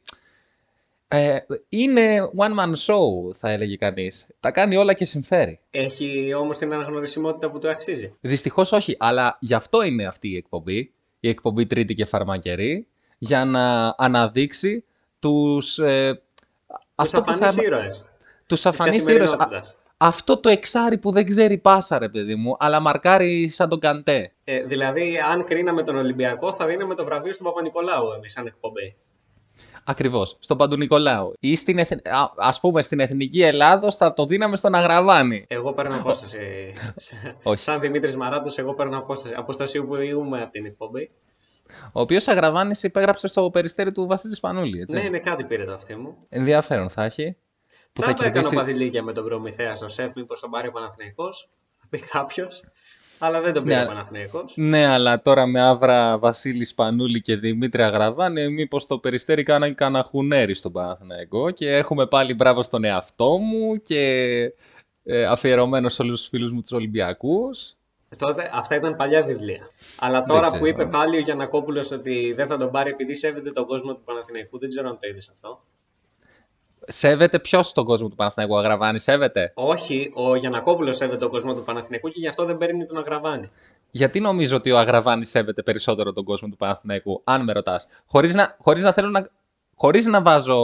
Ε, είναι one man show, θα έλεγε κανείς. Τα κάνει όλα και συμφέρει. Έχει όμως την αναγνωρισιμότητα που του αξίζει. Δυστυχώς όχι, αλλά γι' αυτό είναι αυτή η εκπομπή, η εκπομπή Τρίτη και Φαρμακερή, για να αναδείξει τους, ε, Τους αυτό που θα, αφανείς ήρωες. τους της αφανείς ήρωες. Α, καθημερινότητας. Αυτό το εξάρι που δεν ξέρει πάσα ρε παιδί μου, αλλά μαρκάρει σαν τον Καντέ. Ε, δηλαδή, αν κρίναμε τον Ολυμπιακό, θα δίναμε το βραβείο στον Παπα-Νικολάου εμείς σαν εκπομπή. Ακριβώς, στον Παντου-Νικολάου. Ή στην, εθ- α, ας πούμε στην Εθνική Ελλάδος θα το δίναμε στον Αγραβάνη. Εγώ παίρνω απόσταση. Όχι. Σαν Δημήτρης Μαράτος, εγώ παίρνω απόσταση. Αποστασιοποιούμε από την εκπομπή. Ο οποίος Αγραβάνης υπέγραψε στο περιστέρι του Βασίλη Σπανούλη, έτσι. Ναι, ναι, κάτι πήρε το αυτή μου. Ενδιαφέρον θα έχει. Που θα θα το έκανα κερδίσει... παδιλίκια με τον Προμηθέας στο ΣΕΠ, μήπως τον πάρει ο Παναθηναϊκός. Θα πει κάποιος. Αλλά δεν τον πήρε Ναι. ο Παναθηναϊκός. Ναι, αλλά τώρα με άβρα Βασίλης Σπανούλη και Δημήτρη Αγραβάνη, μήπως το περιστέρι κάνανε κανένα χουνέρι στον Παναθηναϊκό και έχουμε πάλι μπράβο στον εαυτό μου και ε, αφιερωμένος σε όλους τους φίλους μου τους Ολυμπιακούς. Τότε, αυτά ήταν παλιά βιβλία. Αλλά τώρα ξέρω. που είπε πάλι ο Γιανακόπουλος ότι δεν θα τον πάρει επειδή σέβεται τον κόσμο του Παναθηναϊκού, δεν ξέρω αν το είδες αυτό. Σέβεται ποιος στον κόσμο του Παναθηναϊκού, Αγραβάνη, σέβεται; Όχι, ο Γιανακόπουλος σέβεται τον κόσμο του Παναθηναϊκού και γι' αυτό δεν παίρνει τον Αγραβάνη. Γιατί νομίζω ότι ο Αγραβάνη σέβεται περισσότερο τον κόσμο του Παναθηναϊκού, αν με ρωτάς. Χωρίς να, χωρίς να θέλω να. Χωρίς να βάζω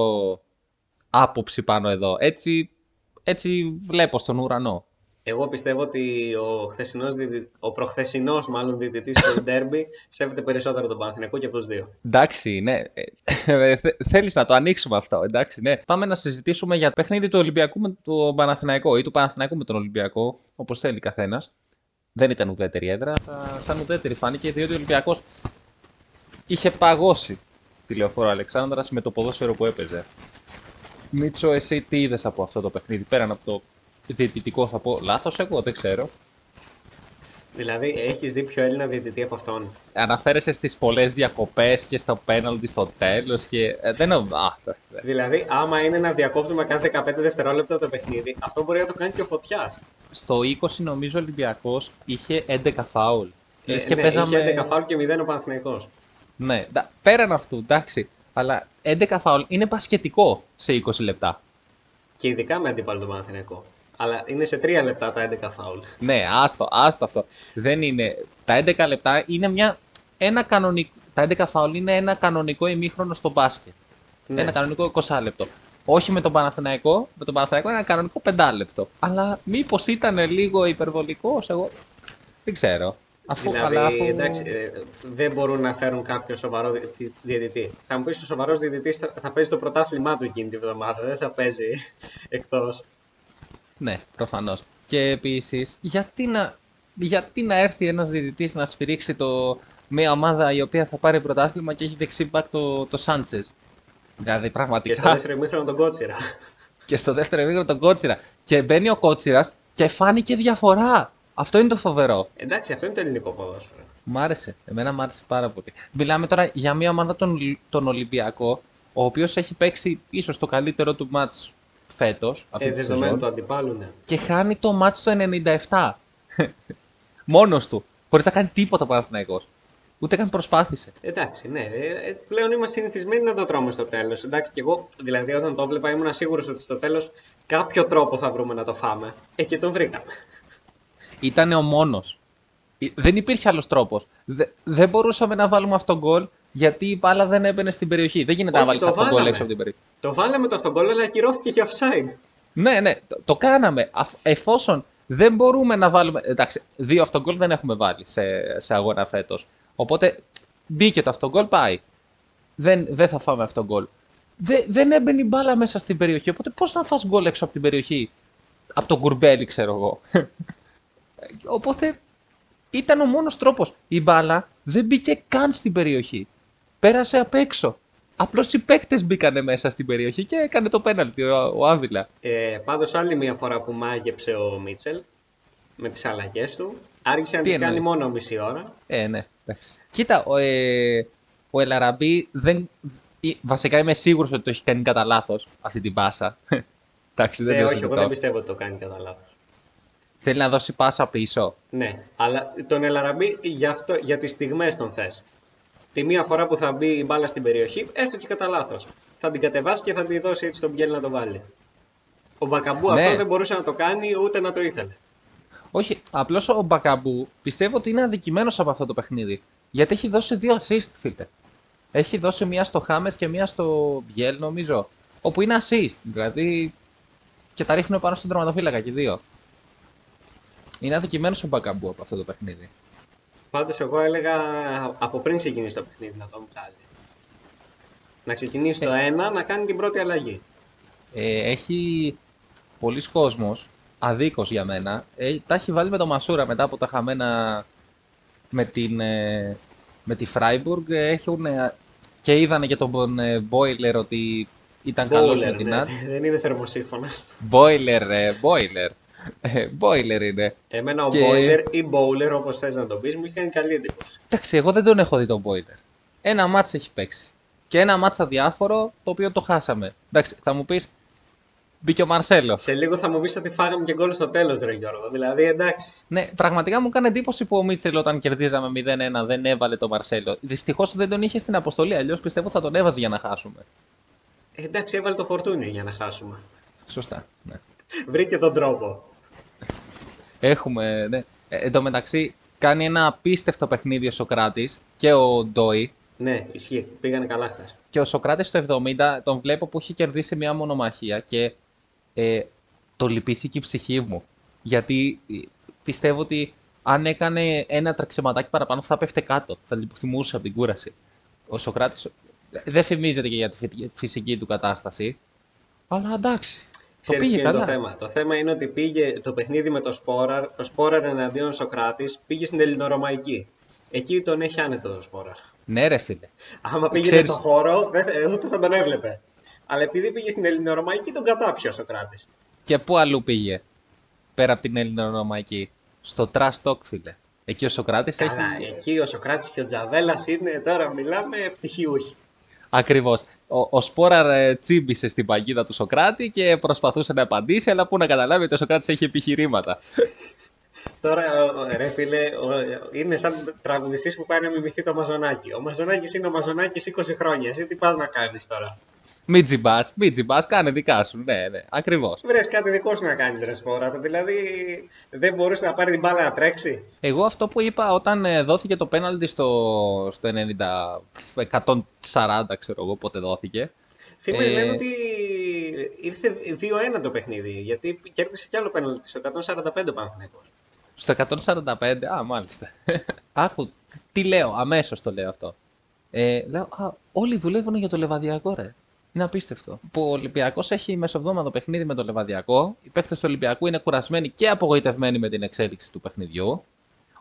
άποψη πάνω εδώ. Έτσι, έτσι βλέπω στον ουρανό. Εγώ πιστεύω ότι ο, χθεσινός, διδυ- ο προχθεσινός μάλλον διαιτητής του Ντέρμπι σέβεται περισσότερο τον Παναθηναϊκό και από τους δύο. Εντάξει, ναι. Ε, θε- θέλεις να το ανοίξουμε αυτό, εντάξει, ναι. Πάμε να συζητήσουμε για το παιχνίδι του Ολυμπιακού με τον Παναθηναϊκό ή του Παναθηναϊκού με τον Ολυμπιακό, όπως θέλει καθένας. Δεν ήταν ουδέτερη έδρα, θα- σαν ουδέτερη φάνηκε, διότι ο Ολυμπιακός είχε παγώσει τη λεωφόρο Αλεξάνδρας με το ποδόσφαιρο που έπαιζε. Μίτσο, εσύ τι είδες από αυτό το παιχνίδι, πέραν από το διαιτητικό θα πω, λάθος εγώ, δεν ξέρω. Δηλαδή, έχεις δει πιο Έλληνα διαιτητή από αυτόν; Αναφέρεσαι στις πολλές διακοπές και στο πέναλτι στο τέλος και... ε, δεν... νο- Α, δε- δε- Δηλαδή, άμα είναι να διακόπτουμε κάθε 15 δευτερόλεπτα το παιχνίδι, αυτό μπορεί να το κάνει και ο Φωτιάς. Στο 20 νομίζω ο Ολυμπιακός είχε 11 φάουλ. Λες Ε, και ναι, παίζαμε... Είχε 11 φάουλ και 0 ο Παναθηναϊκός. Ναι, ντα- πέραν αυτού, εντάξει. Αλλά 11 φάουλ είναι πασχετικό σε 20 λεπτά. Και ειδικά με αντίπαλο τον Παναθηναϊκό. Αλλά είναι σε 3 λεπτά τα 11 φάουλ. Ναι, άστο, άστο αυτό. Δεν είναι... Τα 11 λεπτά είναι μια... Ένα κανονικό... Τα 11 φάουλ είναι ένα κανονικό ημίχρονο στο μπάσκετ. Ναι. Ένα κανονικό 20 λεπτό. Όχι με τον Παναθηναϊκό, με τον Παναθηναϊκό ένα κανονικό 5 λεπτό. Αλλά μήπως ήταν λίγο υπερβολικός, εγώ δεν ξέρω. Αφού, δηλαδή, αλλά αφού... εντάξει, ε, δεν μπορούν να φέρουν κάποιο σοβαρό δι- διαιτητή. Θα μου πεις ο σοβαρός διαιτητής θα, θα παίζει το πρωτάθλημά του εκείνη τη βδομάδα, δεν θα παίζει εκτός. Ναι, προφανώς. Και επίσης, γιατί να, γιατί να έρθει ένας διαιτητής να σφυρίξει το, μια ομάδα η οποία θα πάρει πρωτάθλημα και έχει δεξί μπακ το, το Σάντσες; Δηλαδή, Και στο πραγματικά. δεύτερο ημίχρονο τον Κότσιρα. και στο δεύτερο εμίχρονο τον Κότσιρα. Και μπαίνει ο Κότσιρας και φάνηκε διαφορά. Αυτό είναι το φοβερό. Εντάξει, αυτό είναι το ελληνικό ποδόσφαιρο. Μ' άρεσε. Εμένα μ' άρεσε πάρα πολύ. Μιλάμε τώρα για μια ομάδα τον, τον Ολυμπιακό, ο οποίος έχει παίξει ίσως το καλύτερο του μάτς φέτος, αυτή Ε, τη δεδομένου σεζόν, του αντιπάλου, ναι. και χάνει το μάτς το 97. Μόνος του. Χωρίς να κάνει τίποτα ο Παναθηναϊκός. Ούτε καν προσπάθησε. Εντάξει, ναι. Ε, ε, πλέον είμαστε συνηθισμένοι να το τρώμε στο τέλος. Εντάξει, και εγώ δηλαδή όταν το έβλεπα ήμουν σίγουρος ότι στο τέλος κάποιο τρόπο θα βρούμε να το φάμε. Ε, και τον βρήκαμε. Ήταν ο μόνος. Ε, Δεν υπήρχε άλλος τρόπος. Δε- δεν μπορούσαμε να βάλουμε αυτόν γκολ γιατί η μπάλα δεν έμπαινε στην περιοχή. Δεν γίνεται να Όχι, βάλεις το αυτόν γκολ βάλαμε. έξω από την περιοχή. Το βάλαμε το αυτόν γκολ, αλλά ακυρώθηκε και offside. Ναι, ναι, το, το κάναμε. Αφ- εφόσον δεν μπορούμε να βάλουμε. Εντάξει, δύο αυτογκολ δεν έχουμε βάλει σε, σε αγώνα φέτος. Οπότε μπήκε το αυτογκολ, πάει. Δεν, δεν θα φάμε αυτογκολ. Δε, δεν έμπαινε η μπάλα μέσα στην περιοχή. Οπότε πώς να φας γκολ έξω από την περιοχή; Από τον κουρμπέλι, ξέρω εγώ. οπότε ήταν ο μόνος τρόπος. Η μπάλα δεν μπήκε καν στην περιοχή. Πέρασε απ' έξω. Απλώς οι παίκτες μπήκανε μέσα στην περιοχή και έκανε το πέναλτι ο, ο Άβυλα. Ε, Πάντως, άλλη μια φορά που μάγεψε ο Μίτσελ με τις αλλαγές του, άρχισε να Τι τις κάνει εννοείς; μόνο μισή ώρα. Ε, ναι, εντάξει. Κοίτα, ο, ε, ο Ελαραμπή δεν. ή- Βασικά είμαι σίγουρος ότι το έχει κάνει κατά λάθος αυτή την πάσα. εντάξει, δεν Ε, το όχι, εγώ συζητώ. δεν πιστεύω ότι το κάνει κατά λάθος. Θέλει να δώσει πάσα πίσω. Ναι, αλλά τον Ελαραμπή για, αυτό, για τις στιγμές τον θες. Τη μία φορά που θα μπει η μπάλα στην περιοχή, έστω και κατά λάθος. Θα την κατεβάσει και θα τη δώσει έτσι στον Μπιέλ να το βάλει. Ο Μπακαμπού Ναι. αυτό δεν μπορούσε να το κάνει ούτε να το ήθελε. Όχι, απλώς ο Μπακαμπού πιστεύω ότι είναι αδικημένος από αυτό το παιχνίδι. Γιατί έχει δώσει δύο assist, φίλε. Έχει δώσει μία στο Χάμες και μία στο Μπιέλ, νομίζω. Όπου είναι assist. Δηλαδή. Και τα ρίχνουν πάνω στον τερματοφύλακα και οι δύο. Είναι αδικημένος ο Μπακαμπού από αυτό το παιχνίδι. Πάντως, εγώ έλεγα από πριν ξεκινήσει το παιχνίδι να τον βγάλει. Να ξεκινήσει το ένα, να κάνει την πρώτη αλλαγή. Ε, έχει πολλοί κόσμος, αδίκως για μένα, ε, τα έχει βάλει με το Μασούρα μετά από τα χαμένα με, την, ε, με τη Φράιμπουργκ. Ε, Έχουν, ε, και είδανε και τον ε, Μπόιλερ ότι ήταν καλός με Bowler, την ναι. ΑΤ. Δεν είναι θερμοσύφωνα. Μπόιλερ, ε, Μπόιλερ. Ε, Μπόιλερ είναι. Εμένα ο Και- Boiler ή Bowler, όπως θες να τον πεις, μου είχε κάνει καλή εντύπωση. Εντάξει, εγώ δεν τον έχω δει τον Μπόιλερ. Ένα μάτς έχει παίξει. Και ένα μάτς αδιάφορο, το οποίο το χάσαμε. Εντάξει, θα μου πεις, μπήκε ο Μαρσέλος. Σε λίγο θα μου πεις ότι φάγαμε και γκολ στο τέλος, Ρε Γιώργο. Δηλαδή, εντάξει. Ναι, πραγματικά μου έκανε εντύπωση που ο Μίτσελ όταν κερδίζαμε 0-1 δεν έβαλε τον Μαρσέλο. Δυστυχώς δεν τον είχε στην αποστολή, αλλιώς πιστεύω θα τον έβαζε για να χάσουμε. Ε, εντάξει, έβαλε το φορτούνι για να χάσουμε. Σωστά. Ναι. Βρήκε τον τρόπο. Έχουμε, ναι. Ε, εν τω μεταξύ, κάνει ένα απίστευτο παιχνίδι ο Σοκράτης και ο Ντόι. Ναι, ισχύει. Πήγανε καλά χθες. Και ο Σοκράτης στο 70 τον βλέπω που έχει κερδίσει μια μονομαχία και ε, το λυπήθηκε η ψυχή μου. Γιατί ε, πιστεύω ότι αν έκανε ένα τρεξεματάκι παραπάνω θα πέφτε κάτω. Θα λιποθυμούσε από την κούραση. Ο Σοκράτης δεν φημίζεται και για τη φυ- φυσική του κατάσταση. Αλλά εντάξει. Το Ξέρεις πήγε ποιο είναι καλά. το θέμα; Το θέμα είναι ότι πήγε το παιχνίδι με το Σπόραρ, ο Σπόραρ εναντίον Σοκράτης πήγε στην Ελληνορωμαϊκή. Εκεί τον έχει άνετο ο Σπόραρ. Ναι, ρε φίλε. Άμα πήγαινε Ξέρεις- στον χώρο, δεν, θα- ούτε θα τον έβλεπε. Αλλά επειδή πήγε στην Ελληνορωμαϊκή, τον κατάπιε ο Σοκράτης. Και πού αλλού πήγε. Πέρα από την Ελληνορωμαϊκή; Στο Trash Talk, φίλε. Εκεί ο Σοκράτης Καλά, έχει. εκεί ο Σοκράτης και ο Τζαβέλας είναι τώρα μιλάμε πτυχιούχοι. Ακριβώς. Ο, ο Σπόραρ ε, τσίμπησε στην παγίδα του Σοκράτη και προσπαθούσε να απαντήσει, αλλά πού να καταλάβει ότι ο Σοκράτης έχει επιχειρήματα. Τώρα, ο- ο- ρε φίλε, ο- είναι σαν τραγουδιστής που πάει να μιμηθεί το Μαζονάκι. Ο Μαζονάκι είναι ο Μαζονάκι 20 χρόνια. Εσύ τι πας να κάνεις τώρα; Μην τζιμπάς, μην τζιμπάς, κάνε δικά σου. Ναι, ναι, ακριβώς. Βρες κάτι δικό σου να κάνεις, ρε Σπόρα. Δηλαδή, δεν μπορούσε να πάρει την μπάλα να τρέξει. Εγώ αυτό που είπα όταν ε, δόθηκε το πέναλτι στο, στο 90, 140, ξέρω εγώ πότε δόθηκε. Φίλε, Ε, λένε ότι ήρθε 2-1 το παιχνίδι. Γιατί κέρδισε κι άλλο πέναλτι στο 145 Παναθηναϊκός. Στο 145, α, μάλιστα. Άκου, τι λέω, αμέσως το λέω αυτό. Ε, λέω, α, όλοι δουλεύουν για το λεβαδιακό, ρε. Είναι απίστευτο. Που ο Ολυμπιακός έχει μεσοβδόμαδο παιχνίδι με το λεβαδιακό. Οι παίκτες του Ολυμπιακού είναι κουρασμένοι και απογοητευμένοι με την εξέλιξη του παιχνιδιού.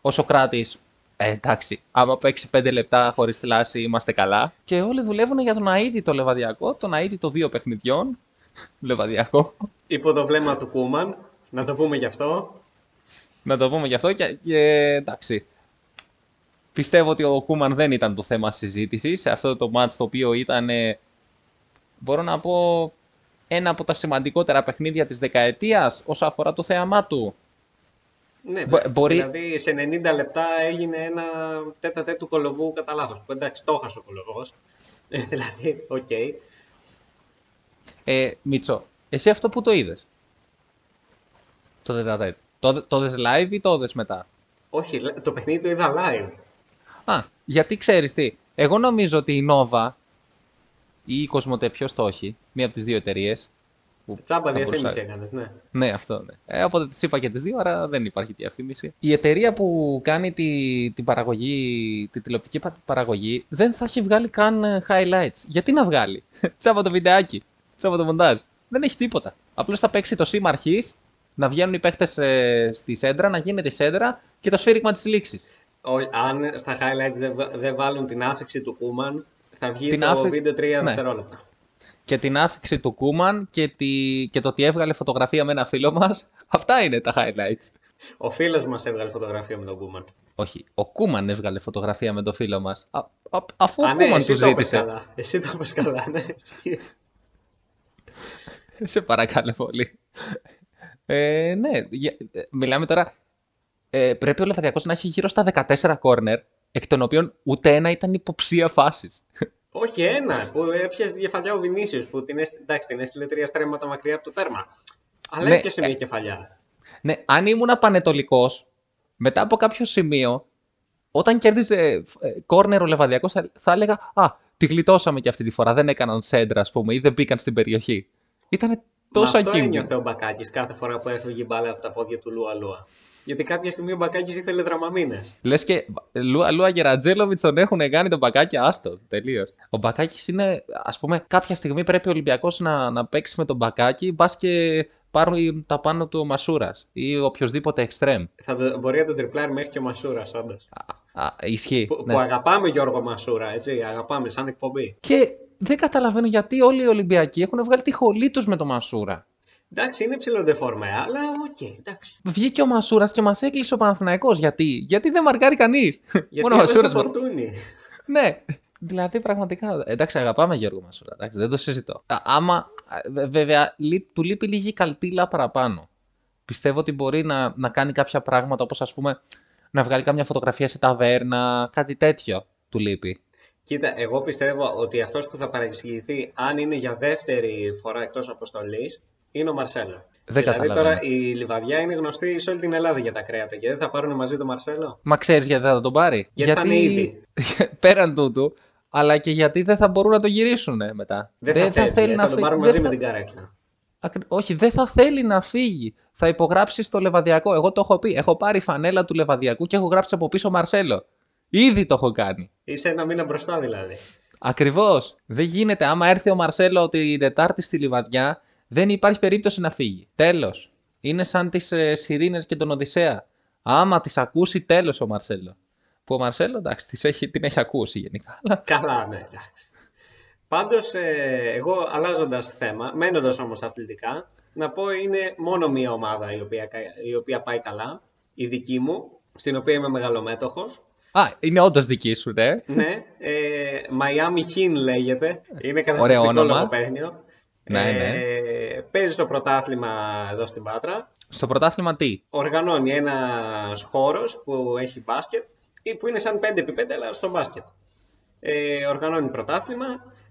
Ο Σοκράτης, ε, εντάξει, άμα παίξει 5 λεπτά χωρίς θλάση, είμαστε καλά. Και όλοι δουλεύουν για τον Αίδη το λεβαδιακό, τον Αίδη των δύο παιχνιδιών. Λεβαδιακό. Υπό το βλέμμα του Κούμαν, να το πούμε γι' αυτό. Να το πούμε γι' αυτό και, και εντάξει. Πιστεύω ότι ο Κούμαν δεν ήταν το θέμα συζήτησης σε αυτό το μάτς το οποίο ήταν, ε, μπορώ να πω, ένα από τα σημαντικότερα παιχνίδια της δεκαετίας όσο αφορά το θέαμά του. Ναι, Μπο- μπορεί- δηλαδή σε 90 λεπτά έγινε ένα τετατέτ του Κολοβού κατά λάθος. Που εντάξει, το έχασε ο Κολοβός. δηλαδή, οκ. Ε, Μίτσο, εσύ αυτό που το είδες; Το τετατέτ. Το, το 'δες live ή το 'δες μετά; Όχι, λέ- το παιχνίδι το είδα live. Α, γιατί ξέρεις τι. Εγώ νομίζω ότι η Nova ή η Κοσμοτέ, ποιος το έχει, μία από τις δύο εταιρείες. Τσάμπα διαφήμιση έκανες, ναι. Ναι, αυτό ναι. Ε, οπότε τι είπα και τις δύο, άρα δεν υπάρχει διαφήμιση. Η εταιρεία που κάνει τη, την παραγωγή, τη τηλεοπτική πα- παραγωγή, δεν θα έχει βγάλει καν ε, highlights. Γιατί να βγάλει; Τσάβα το βιντεάκι. Τσάβα το μοντάζ. Δεν έχει τίποτα. Απλώς θα παίξει το σήμα αρχής, να βγαίνουν οι παίχτε ε, στη σέντρα, να γίνεται η σέντρα και το σφύριγμα της λήξης. Ο- αν στα highlights δεν, βα- δεν βάλουν την άφηξη του Κούμαν, Θα βγει Την το άφη- βίντεο 3 Ναι. δευτερόλεπτα. Και την άφηξη του Κούμαν και, τη... και το ότι έβγαλε φωτογραφία με ένα φίλο μας. Αυτά είναι τα highlights. Ο φίλος μας έβγαλε φωτογραφία με τον Κούμαν. Όχι, ο Κούμαν έβγαλε φωτογραφία με το φίλο μας. Α, α- αφού ο Α, ναι, Κούμαν εσύ τους το είπες ζήτησε. καλά. Εσύ το είπες καλά, ναι. ισχύει. Σε παρακαλώ πολύ. Ε, ναι, για- ε, μιλάμε τώρα. Ε, πρέπει ο Λεβαδιακός να έχει γύρω στα 14 κόρνερ, εκ των οποίων ούτε ένα ήταν υποψία φάσης. Όχι ένα, που έπιασε τη κεφαλιά ο Βινίσιος, που την, έστει- εντάξει, την έστειλε τρία στρέμματα μακριά από το τέρμα. Αλλά Ναι, έπιασε μια κεφαλιά. Ναι, αν ήμουν πανετολικός, μετά από κάποιο σημείο, όταν κέρδιζε ε, κόρνερ ο Λεβαδιακός, θα, θα έλεγα «Α, τη γλιτώσαμε και αυτή τη φορά, δεν έκαναν σέντρα, ας πούμε, ή δεν μπήκαν στην περιοχή». Ήτανε τόσο Μα αυτό ακίνητο. ένιωθε ο Μπακάκης κάθε φορά που έφευγε η μπάλα από τα πόδια του Λούα Λούα. Γιατί κάποια στιγμή ο Μπακάκης ήθελε δραμαμίνες. Λες και Λούα Λούα Γερατζέλοβιτ τον έχουν κάνει τον μπακάκι άστο. Τελείως. Ο μπακάκι είναι, ας πούμε, κάποια στιγμή πρέπει ο Ολυμπιακός να, να παίξει με τον μπακάκι, μπας και πάρουν τα πάνω του ο Μασούρας ή οποιοδήποτε εξτρέμ. Θα το, μπορεί να τον τριπλάρει μέχρι και ο Μασούρας, όντως. Α, α, ισχύει. Που, ναι. που αγαπάμε Γιώργο Μασούρα, έτσι, αγαπάμε σαν εκπομπή. Και δεν καταλαβαίνω γιατί όλοι οι Ολυμπιακοί έχουν βγάλει τη χολή τους με τον Μασούρα. Εντάξει, είναι ψηλοντεφόρμε, αλλά οκ, εντάξει. Βγήκε ο Μασούρας και μας έκλεισε ο Παναθηναϊκός. Γιατί, γιατί δεν μαρκάρει κανείς; Γιατί Μόνο ο έβαλε Μασούρας. τον Φορτούνη. Ναι. Δηλαδή, πραγματικά. Εντάξει, αγαπάμε Γιώργο Μασούρα. Εντάξει, δεν το συζητώ. Α, άμα. βε- Βέβαια, λείπ- του λείπει λίγη καλτίλα παραπάνω. Πιστεύω ότι μπορεί να, να κάνει κάποια πράγματα όπως ας πούμε να βγάλει κάμια φωτογραφία σε ταβέρνα, κάτι τέτοιο του λείπει. Κοίτα, εγώ πιστεύω ότι αυτός που θα παρεξηγηθεί, αν είναι για δεύτερη φορά εκτός αποστολής, είναι ο Μαρσέλο. Δεν δηλαδή καταλαβαίνω. τώρα η Λιβαδιά είναι γνωστή σε όλη την Ελλάδα για τα κρέατα και δεν θα πάρουν μαζί τον Μαρσέλο; Μα ξέρεις γιατί δεν θα τον πάρει; Γιατί θα είναι ήδη. πέραν τούτου, αλλά και γιατί δεν θα μπορούν να το γυρίσουν μετά. Δεν, θα, θέλει, θα τον φύγει. πάρουν Δεν μαζί θα- με την καρέκλα. Ακρι- Όχι, δεν θα θέλει να φύγει. Θα υπογράψει στο Λεβαδιακό. Εγώ το έχω πει. Έχω πάρει φανέλα του Λεβαδιακού και έχω γράψει από πίσω Μαρσέλο. Ήδη το έχω κάνει. Είσαι ένα μήνα μπροστά δηλαδή. Ακριβώς. Δεν γίνεται. Άμα έρθει ο Μαρσέλο την Τετάρτη στη Λιβαδιά, δεν υπάρχει περίπτωση να φύγει. Τέλος. Είναι σαν τις ε, Σιρήνες και τον Οδυσσέα. Άμα τις ακούσει, τέλος ο Μαρσέλο. Που ο Μαρσέλο, εντάξει, τις έχει, την έχει ακούσει γενικά. αλλά- Καλά, ναι, εντάξει. Πάντως, ε, εγώ αλλάζοντας θέμα, μένοντας όμως αθλητικά, να πω είναι μόνο μία ομάδα η οποία, κα- η οποία πάει καλά, η δική μου, στην οποία είμαι μεγαλομέτωχος. Α, είναι όντως δική σου, ναι. ναι, ε, Miami Heat λέγεται, είναι Ωραίο καταπληκτικό όνομα. λογοπαίγνιο. Ναι, ναι. Ε, παίζει στο πρωτάθλημα εδώ στην Πάτρα. Στο πρωτάθλημα τι; Οργανώνει ένας χώρος που έχει μπάσκετ, ή που είναι σαν 5x5 αλλά στο μπάσκετ. Ε, οργανώνει πρωτάθλημα.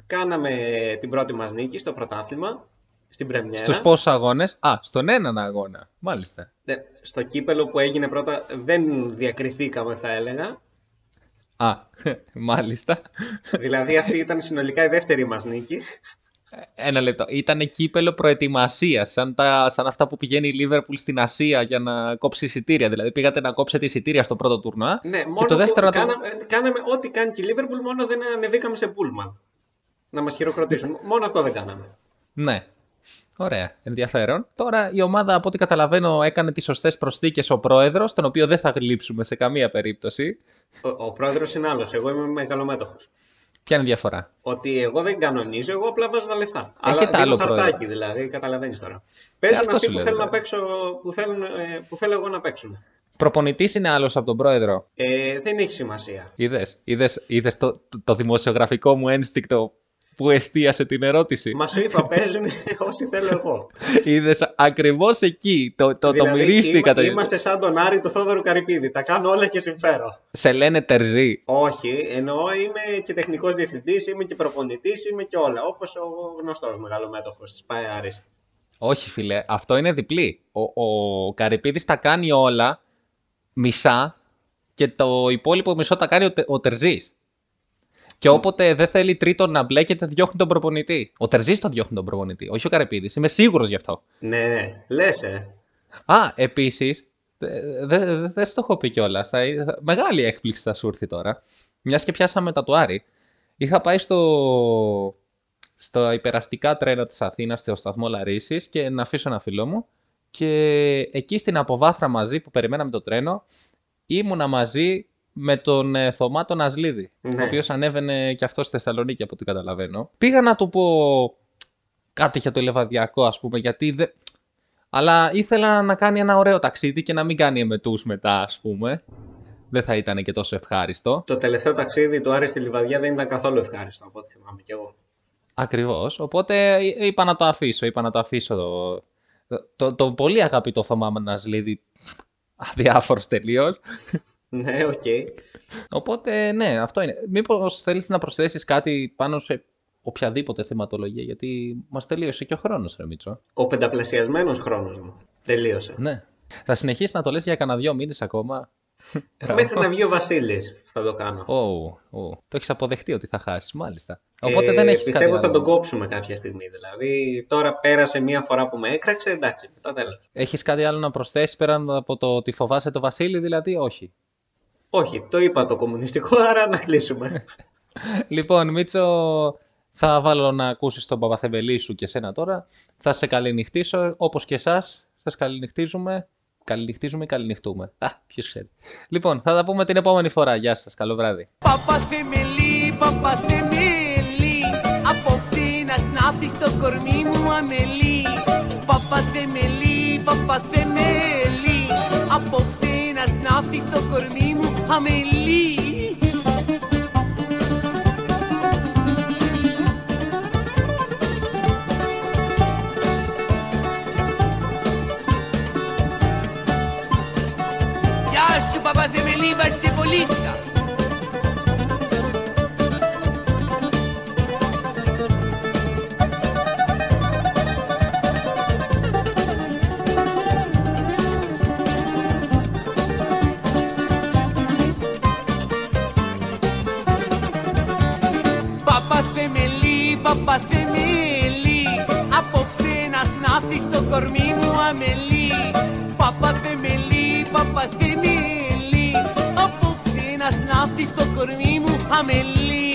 Κάναμε την πρώτη μας νίκη στο πρωτάθλημα, στην Πρεμιέρα. Στους πόσους αγώνες; Α, στον έναν αγώνα. Μάλιστα. Ναι, στο κύπελο που έγινε πρώτα δεν διακριθήκαμε θα έλεγα. Α, μάλιστα. δηλαδή αυτή ήταν συνολικά η δεύτερη μας νίκη. Ένα λεπτό. Ήταν κύπελο προετοιμασίας, σαν, τα, σαν αυτά που πηγαίνει η Λίβερπουλ στην Ασία για να κόψει εισιτήρια. Δηλαδή πήγατε να κόψετε εισιτήρια στο πρώτο τουρνουά. Ναι, μόνο και το δεύτερο που να το... κάναμε, κάναμε ό,τι κάνει και η Liverpool, μόνο δεν ανεβήκαμε σε πούλμαν. Να μας χειροκροτήσουν. μόνο αυτό δεν κάναμε. Ναι. Ωραία, ενδιαφέρον. Τώρα η ομάδα, από ό,τι καταλαβαίνω, έκανε τις σωστές προσθήκες ο πρόεδρος, τον οποίο δεν θα γλύψουμε σε καμία περίπτωση. Ο, ο πρόεδρος είναι άλλος, εγώ είμαι μεγαλομέτωχος. Ποια είναι η διαφορά; Ότι εγώ δεν κανονίζω, εγώ απλά βάζω τα λεφτά. Έχετε Αλλά άλλο δίνω χαρτάκι πρόεδρο. δηλαδή, καταλαβαίνεις τώρα. Παίζουν αυτό αυτοί σου που λέω, θέλουν, να δηλαδή. παίξω, που, θέλουν, ε, που θέλω εγώ να παίξουν. Προπονητής είναι άλλος από τον πρόεδρο; Ε, δεν έχει σημασία. Είδες είδες, είδες το, το, το δημοσιογραφικό μου ένστικτο που εστίασε την ερώτηση. Μα σου είπα, παίζουν όσοι θέλω εγώ. Είδες ακριβώς εκεί. Το, το, το δηλαδή, μυρίστηκα. είμα- το- είμαστε σαν τον Άρη του Θόδωρου Καρυπίδη. Τα κάνω όλα και συμφέρω. Σε λένε τερζή. Όχι, εννοώ είμαι και τεχνικός διευθυντής, είμαι και προπονητής, είμαι και όλα. Όπως ο γνωστός μεγαλομέτωχος της ΠΑΕ Άρης. Όχι, φίλε, αυτό είναι διπλή. Ο, ο Καρυπίδης τα κάνει όλα μισά και το υπόλοιπο μισό τα κάνει ο, Τε- ο Τερζής. Και όποτε δεν θέλει τρίτον να μπλέκεται, διώχνει τον προπονητή. Ο Τερζής τον διώχνει τον προπονητή, όχι ο Καρυπίδης. Είμαι σίγουρος γι' αυτό. Ναι, λες ε. Α, επίσης, δεν δε, δε, δεν στο έχω πει κιόλας. Μεγάλη έκπληξη θα σου έρθει τώρα. Μιας και πιάσαμε τα του Άρη. Είχα πάει στο, στα υπεραστικά τρένα της Αθήνας, στο σταθμό Λαρίσης και να αφήσω ένα φίλο μου. Και εκεί στην αποβάθρα μαζί που περιμέναμε το τρένο, ήμουνα μαζί με τον ε, Θωμά τον Ασλίδη, Ναι. ο οποίος ανέβαινε και αυτός στη Θεσσαλονίκη από ό,τι καταλαβαίνω. Πήγα να του πω κάτι για τον Λεβαδειακό ας πούμε, γιατί δεν... Αλλά ήθελα να κάνει ένα ωραίο ταξίδι και να μην κάνει εμετούς μετά ας πούμε. Δεν θα ήταν και τόσο ευχάριστο. Το τελευταίο ταξίδι του Άρη στη Λιβαδιά δεν ήταν καθόλου ευχάριστο από ό,τι θυμάμαι κι εγώ. Ακριβώς. Οπότε είπα να το αφήσω, είπα να το αφήσω. Το, το, το πολύ αγαπητό Θωμά Νασλίδη, αδιάφορος τελείως. Ναι, οκ. Οπότε, ναι, αυτό είναι. Μήπως θέλεις να προσθέσεις κάτι πάνω σε οποιαδήποτε θεματολογία, γιατί μας τελείωσε και ο χρόνος, ρε Μίτσο. Ο πενταπλασιασμένος χρόνος μου. Τελείωσε. Ναι. Θα συνεχίσεις να το λες για κανένα δυο μήνες ακόμα; Μέχρι να βγει ο Βασίλης θα το κάνω. Ω, ω. Το έχεις αποδεχτεί ότι θα χάσεις, μάλιστα. Οπότε δεν Ε, έχεις Πιστεύω κάτι θα άλλο. τον κόψουμε κάποια στιγμή. Δηλαδή, τώρα πέρασε μία φορά που με έκραξε, εντάξει, μετά τέλος. Έχεις κάτι άλλο να προσθέσεις πέραν από το ότι φοβάσαι το Βασίλη, δηλαδή, όχι. Όχι, το είπα το κομμουνιστικό, άρα να κλείσουμε. Λοιπόν, Μίτσο, θα βάλω να ακούσεις τον Παπαθεμπελή σου και σένα τώρα. Θα σε καληνυχτήσω, όπως και εσάς. Σας καληνυχτίζουμε. Καληνυχτίζουμε ή καληνυχτούμε. Α, ποιος ξέρει. Λοιπόν, θα τα πούμε την επόμενη φορά. Γεια σας. Καλό βράδυ. Παπαθεμελή, παπαθεμελή Απόψε να σνάφτεις στο κορμί μου αμελή Παπαθεμελή, παπαθεμελή Απόψε να σνάφτει στο κορμί μου αμελή. Γεια σου παπαθεμελή, βαστιβολίστα Παπαθεμελή, παπαθεμελή Απόψε να σνάφτει στο κορμί μου αμελή. Παπαθεμελή, παπαθεμελή Απόψε να σνάφτει στο κορμί μου αμελή